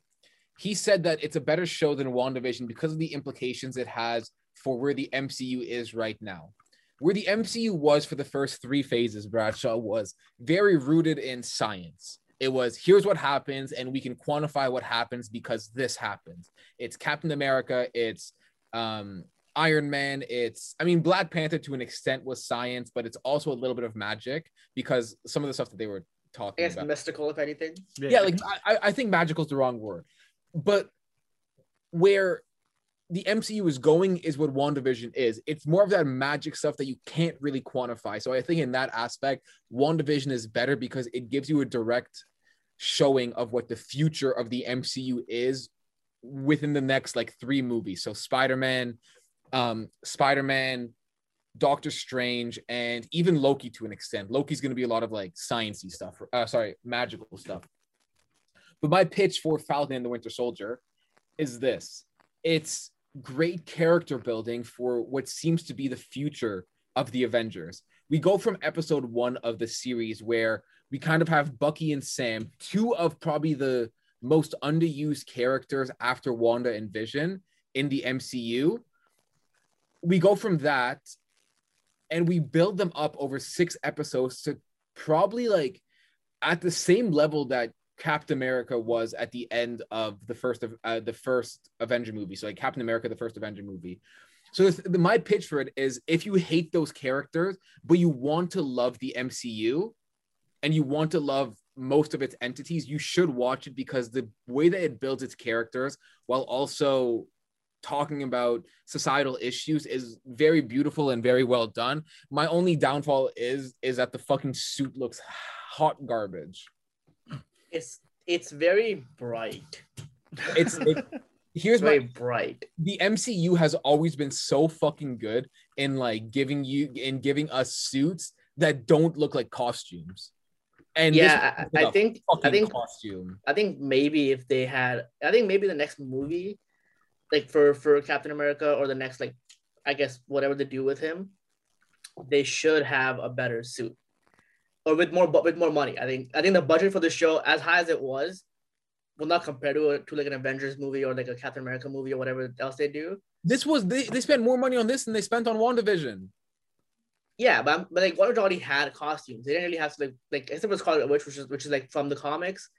he said that it's a better show than WandaVision because of the implications it has for where the MCU is right now. Where the MCU was for the first three phases, Bradshaw was very rooted in science. It was here's what happens, and we can quantify what happens because this happens. It's Captain America. It's um, Iron Man, it's I mean Black Panther to an extent was science, but it's also a little bit of magic because some of the stuff that they were talking guess about. mystical if anything Yeah, like I, I- I think magical is the wrong word, but where the MCU is going is what WandaVision is. It's more of that magic stuff that you can't really quantify. So I think in that aspect, WandaVision is better because it gives you a direct showing of what the future of the MCU is within the next like three movies. So Spider-Man, um, Spider-Man, Doctor Strange, and even Loki to an extent. Loki's going to be a lot of like sciencey stuff. Uh, sorry, magical stuff. But my pitch for Falcon and the Winter Soldier is this: it's great character building for what seems to be the future of the Avengers. We go from episode one of the series where we kind of have Bucky and Sam, two of probably the most underused characters after Wanda and Vision in the MCU. We go from that and we build them up over six episodes to probably like at the same level that Captain America was at the end of the first of uh, the first Avenger movie. So like Captain America, the first Avenger movie. So this, the, my pitch for it is if you hate those characters, but you want to love the MCU and you want to love most of its entities, you should watch it because the way that it builds its characters while also talking about societal issues is very beautiful and very well done. My only downfall is is that the fucking suit looks hot garbage. It's it's very bright It's it, here's very my bright the MCU has always been so fucking good in like giving you in giving us suits that don't look like costumes. And yeah I, I think i think costume. I think maybe if they had, I think maybe the next movie, like for for Captain America or the next like, I guess whatever they do with him, they should have a better suit, or with more with more money. I think I think the budget for the show, as high as it was, will not compare to a, to like an Avengers movie or like a Captain America movie or whatever else they do. This was they, they spent more money on this than they spent on WandaVision. Yeah, but, but like Wanda already had costumes. They didn't really have to like like except for Scarlet Witch, which is which is like from the comics.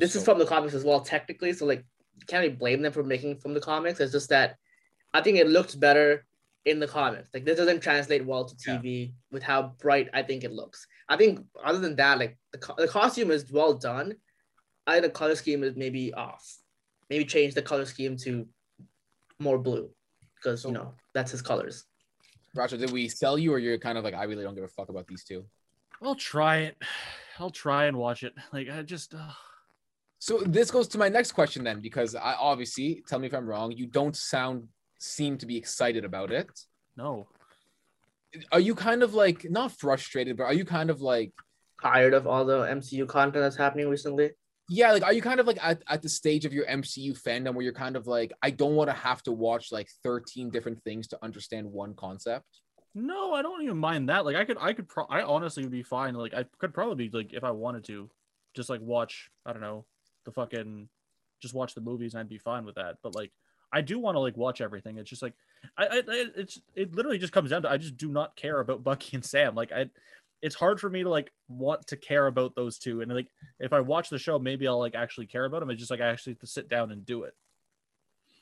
This is from the comics as well, technically. So like, can't really blame them for making from the comics. It's just that I think it looks better in the comments. Like this doesn't translate well to Yeah. TV with how bright I think it looks. I think other than that, like the, co- the costume is well done. I think the color scheme is maybe off. Maybe change the color scheme to more blue because So- you know that's his colors. Racha, did we sell you, or you're kind of like, I really don't give a fuck about these two? I'll try it. I'll try and watch it. Like I just uh, So this goes to my next question then, because I obviously tell me if I'm wrong. You don't sound seem to be excited about it. no. Are you kind of like not frustrated, but are you kind of like Tired of all the MCU content that's happening recently. yeah, like are you kind of like at, at the stage of your MCU fandom where you're kind of like, I don't want to have to watch like 13 different things to understand one concept? No, I don't even mind that. Like I could I could pro- I honestly would be fine. Like I could probably be like if I wanted to just like watch, I don't know, the fucking just watch the movies and I'd be fine with that. But like I do want to like watch everything. It's just like I, I I- it's it literally just comes down to I just do not care about Bucky and Sam. Like I it's hard for me to like want to care about those two. And like if I watch the show, maybe I'll like actually care about them. It's just like I actually have to sit down and do it.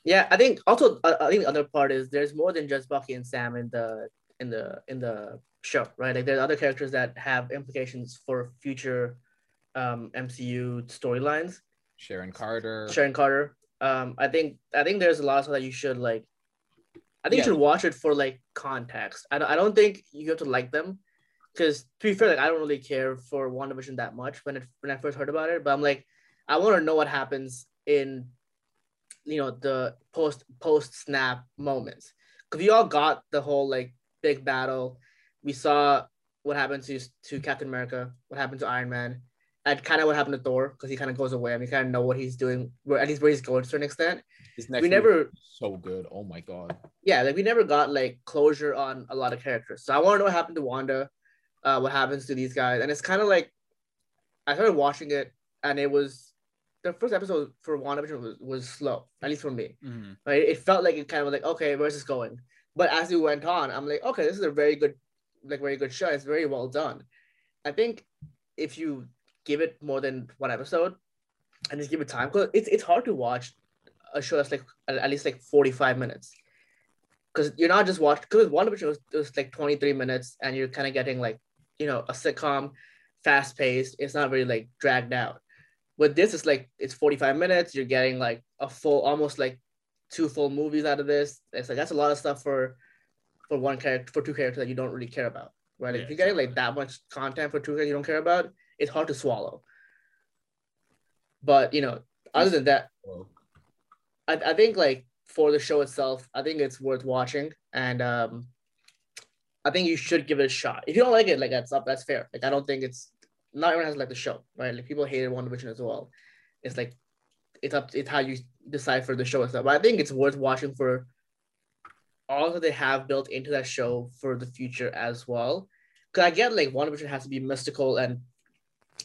Yeah, I think also uh, I think the other part is there's more than just Bucky and Sam in the in the in the show, right? Like there's other characters that have implications for future um, MCU storylines. Sharon Carter. Sharon Carter. Um, I think I think there's a lot of stuff that you should like. I think Yeah. you should watch it for like context. I don't, I don't think you have to like them, because to be fair, like I don't really care for WandaVision that much when it when I first heard about it. But I'm like, I want to know what happens in, you know, the post post snap moments, because we all got the whole like big battle. We saw what happened to to Captain America, what happened to Iron Man, and kind of what happened to Thor, because he kind of goes away and we kind of know what he's doing, where at least where he's going to a certain extent. We never, so good. Oh my god. yeah, like we never got like closure on a lot of characters. So I want to know what happened to Wanda, uh, what happens to these guys, and it's kind of like I started watching it, and it was the first episode for WandaVision was, was slow, at least for me. Right, it felt like it kind of was like okay, where's this going? But as it went on, I'm like, okay, this is a very good, like very good show. It's very well done. I think if you give it more than one episode and just give it time, because it's it's hard to watch a show that's like at, least like 45 minutes. Because you're not just watching because was, it was like 23 minutes and you're kind of getting like, you know, a sitcom, fast paced. It's not really like dragged out. With this, it's like it's 45 minutes. You're getting like a full, almost like two full movies out of this. It's like that's a lot of stuff for for one character for two characters that you don't really care about. Right? Like, Yeah, if you're getting like that much content for two characters you don't care about, it's hard to swallow. But you know, other than that, I, I think like for the show itself, I think it's worth watching, and um, I think you should give it a shot. If you don't like it, like that's up, that's fair. Like I don't think it's not everyone has like the show, right? Like people hated WandaVision as well. It's like it's up, it's how you decide for the show itself. But I think it's worth watching for all that they have built into that show for the future as well. Because I get like WandaVision has to be mystical and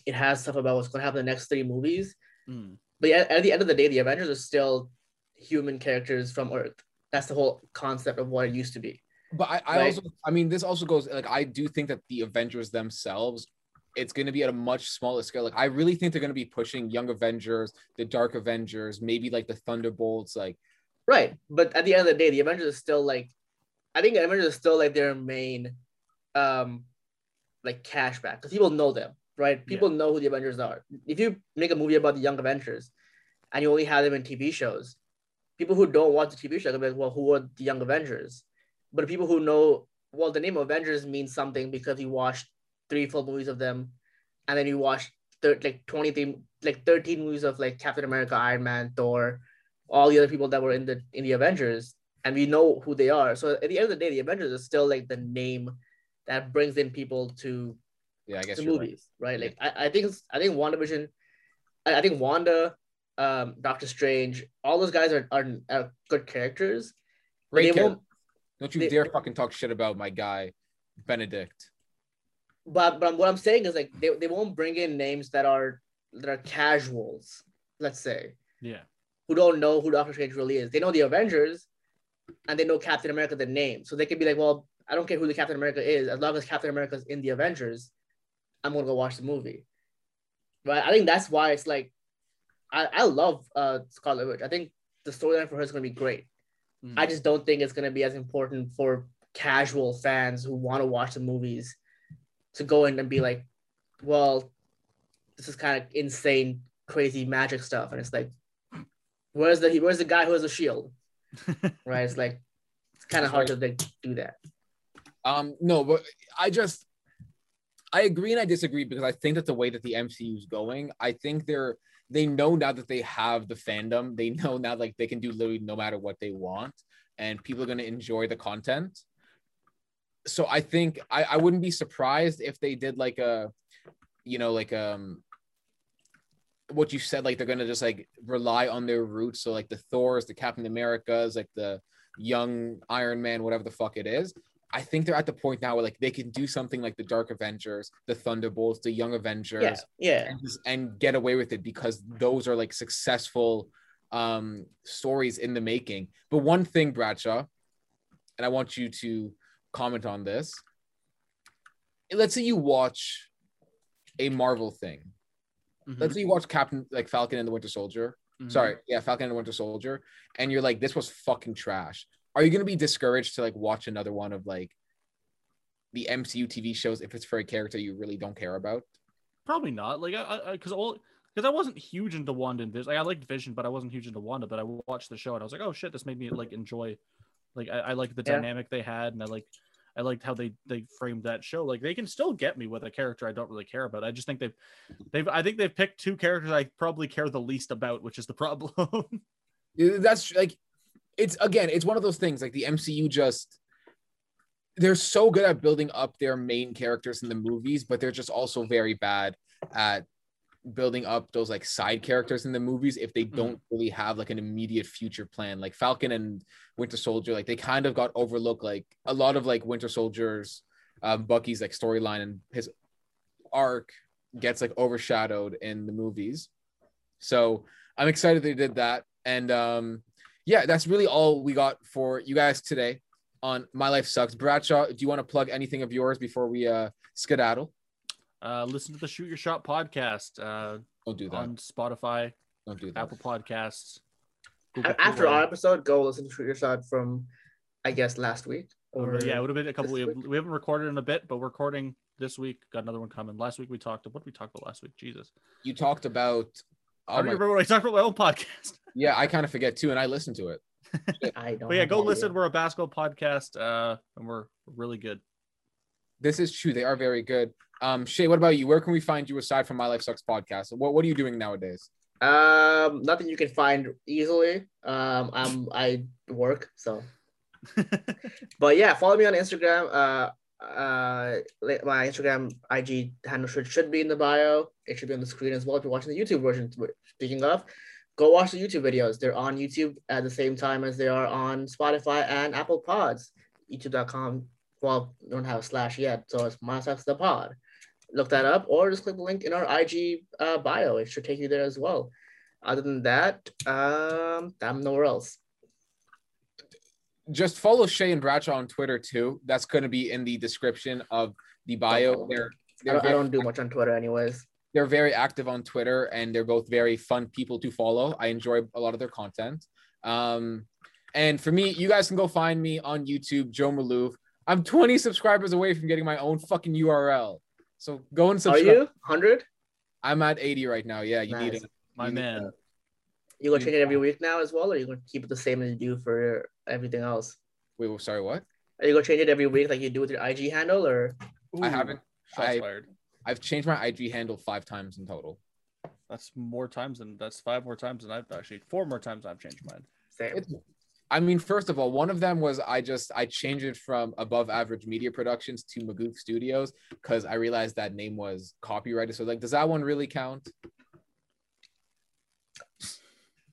it has stuff about what's going to happen in the next three movies Mm. but yeah, at the end of the day, the Avengers are still human characters from Earth. That's the whole concept of what it used to be. But I, I Right. also, I mean, this also goes like I do think that the Avengers themselves, it's going to be at a much smaller scale. Like I really think they're going to be pushing Young Avengers, the Dark Avengers, maybe like the Thunderbolts. Like Right. But at the end of the day, the Avengers are still like, I think Avengers are still like their main, um, like cashback because people know them, right? People know who the Avengers are. If you make a movie about the Young Avengers, and you only have them in TV shows, people who don't watch the TV show will be like, well, who are the Young Avengers? But people who know, well, the name Avengers means something because you watched three full movies of them, and then you watched thir- like 23, like 13 movies of like Captain America, Iron Man, Thor, all the other people that were in the in the Avengers, and we know who they are. So at the end of the day, the Avengers is still like the name that brings in people to yeah, I guess the you're right. movies, right? Like I, I think I think WandaVision, I, I think Wanda, um, Doctor Strange, all those guys are are, are good characters. but Great character. Don't you they- dare fucking talk shit about my guy, Benedict. but but what I'm saying is like they, they won't bring in names that are that are casuals, let's say, Yeah. who don't know who Doctor Strange really is. They know the Avengers, and they know Captain America the name, so they can be like, well, I don't care who the Captain America is, as long as Captain America's in the Avengers, I'm gonna go watch the movie. Right? I think that's why it's like I, I love uh Scarlet Witch. I think the storyline for her is gonna be great. Mm. I just don't think it's gonna be as important for casual fans who want to watch the movies to go in and be like, well, this is kind of insane, crazy magic stuff, and it's like, where's the where's the guy who has a shield? Right? It's like it's kind of hard to like, do that. Um, no, but I just I agree and I disagree because I think that the way that the MCU is going, I think they're they know now that they have the fandom, they know now like they can do literally no matter what they want, and people are gonna enjoy the content. So I think I, I wouldn't be surprised if they did like a, you know, like um what you said, like they're gonna just like rely on their roots. So like the Thors, the Captain Americas, like the young Iron Man, whatever the fuck it is. I think they're at the point now where like they can do something like the Dark Avengers, the Thunderbolts, the Young Avengers, Yeah, yeah. and, just, and get away with it because those are like successful um stories in the making. But one thing, Bradshaw, and I want you to comment on this. Let's say you watch a Marvel thing. Mhm. Let's say you watch Captain like Falcon and the Winter Soldier. Mhm. Sorry, yeah, Falcon and the Winter Soldier, and you're like, this was fucking trash. Are you gonna be discouraged to like watch another one of like the MCU TV shows if it's for a character you really don't care about? Probably not. Like, I, because all because I wasn't huge into Wanda and Vision. Like, I liked Vision, but I wasn't huge into Wanda. But I watched the show and I was like, oh shit, this made me like enjoy. Like, I, I like the Yeah. dynamic they had, and I like, I liked how they they framed that show. Like, they can still get me with a character I don't really care about. I just think they've, they've, I think they've picked two characters I probably care the least about, which is the problem. That's like, it's again, it's one of those things like the MCU just. They're so good at building up their main characters in the movies, but they're just also very bad at building up those like side characters in the movies if they don't really have like an immediate future plan. Like Falcon and Winter Soldier, like they kind of got overlooked. Like a lot of like Winter Soldier's, um, Bucky's like storyline and his arc gets like overshadowed in the movies. So I'm excited they did that. And um, yeah, that's really all we got for you guys today on My Life Sucks. Bradshaw, do you want to plug anything of yours before we uh skedaddle? uh, listen to the Shoot Your Shot podcast uh, Don't do that. on Spotify, Don't do that. Apple Podcasts. A- After our episode, go listen to Shoot Your Shot from, I guess, last week. Or, yeah, it would have been a couple. this We, week? we haven't recorded in a bit, but we're recording this week. Got another one coming. Last week we talked. About what did we talk about last week? Jesus, You talked about. I Oh don't my, remember what I talked about my own podcast. yeah, I kind of forget too, and I listen to it. I don't. But yeah, go any listen. idea. We're a basketball podcast, uh, and we're really good. This is true. They are very good. Um, Shay, what about you? Where can we find you aside from My Life Sucks podcast? What What are you doing nowadays? Um, nothing you can find easily. Um, I'm I work so. But yeah, follow me on Instagram. Uh, uh, my Instagram IG handle should should be in the bio. It should be on the screen as well if you're watching the YouTube version. Speaking of, go watch the YouTube videos. They're on YouTube at the same time as they are on Spotify and Apple Pods. YouTube.com. Well, we don't have a slash yet, so it's myself the pod. Look that up, or just click the link in our IG uh, bio. It should take you there as well. Other than that, um, I'm nowhere else. Just follow Shay and Bradshaw on Twitter too. That's going to be in the description of the bio. They're I they're don't, I don't do much on Twitter, anyways. they're very active on Twitter, and they're both very fun people to follow. I enjoy a lot of their content. Um, and for me, you guys can go find me on YouTube, Joe Maalouf. I'm 20 subscribers away from getting my own fucking URL. So go and subscribe. Are you hundred? I'm at 80 right now. Yeah, you need it. My You need man. That. You gonna change it every week now as well, or you gonna keep it the same as you do for everything else? Wait, well, sorry, what? Are you gonna change it every week like you do with your IG handle, or I haven't. Shots I- fired. I've changed my IG handle five times in total. That's more times than that's five more times than I've actually four more times I've changed mine. same? It's, I mean, first of all, one of them was I just I changed it from Above Average Media Productions to Maagoof Studios because I realized that name was copyrighted. So like, does that one really count?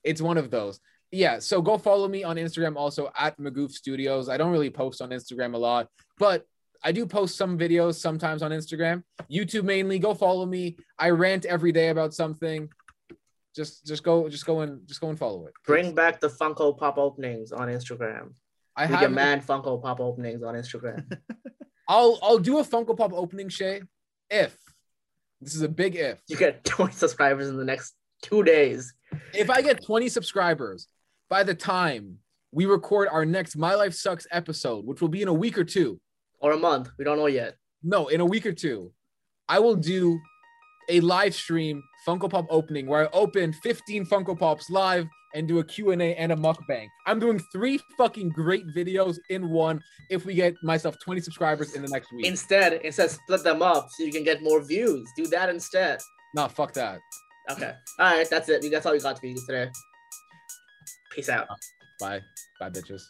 It's one of those. Yeah. So go follow me on Instagram also at Maagoof Studios. I don't really post on Instagram a lot, but I do post some videos sometimes on Instagram, YouTube mainly. Go follow me. I rant every day about something. Just just go just go and just go and follow it. Bring back the Funko Pop openings on Instagram. I We get have man Funko Pop openings on Instagram. I'll I'll do a Funko Pop opening, Shay, if this is a big if. you get 20 subscribers in the next two days. If I get 20 subscribers by the time we record our next My Life Sucks episode, which will be in a week or two, Or a month. We don't know yet. no, in a week or two, I will do a live stream Funko Pop opening where I open 15 Funko Pops live and do a Q&A and a mukbang. I'm doing three fucking great videos in one if we get myself 20 subscribers in the next week. Instead, instead split them up so you can get more views. Do that instead. nah, fuck that. Okay. All right. That's it. That's all we got for you today. Peace out. Bye. Bye, bitches.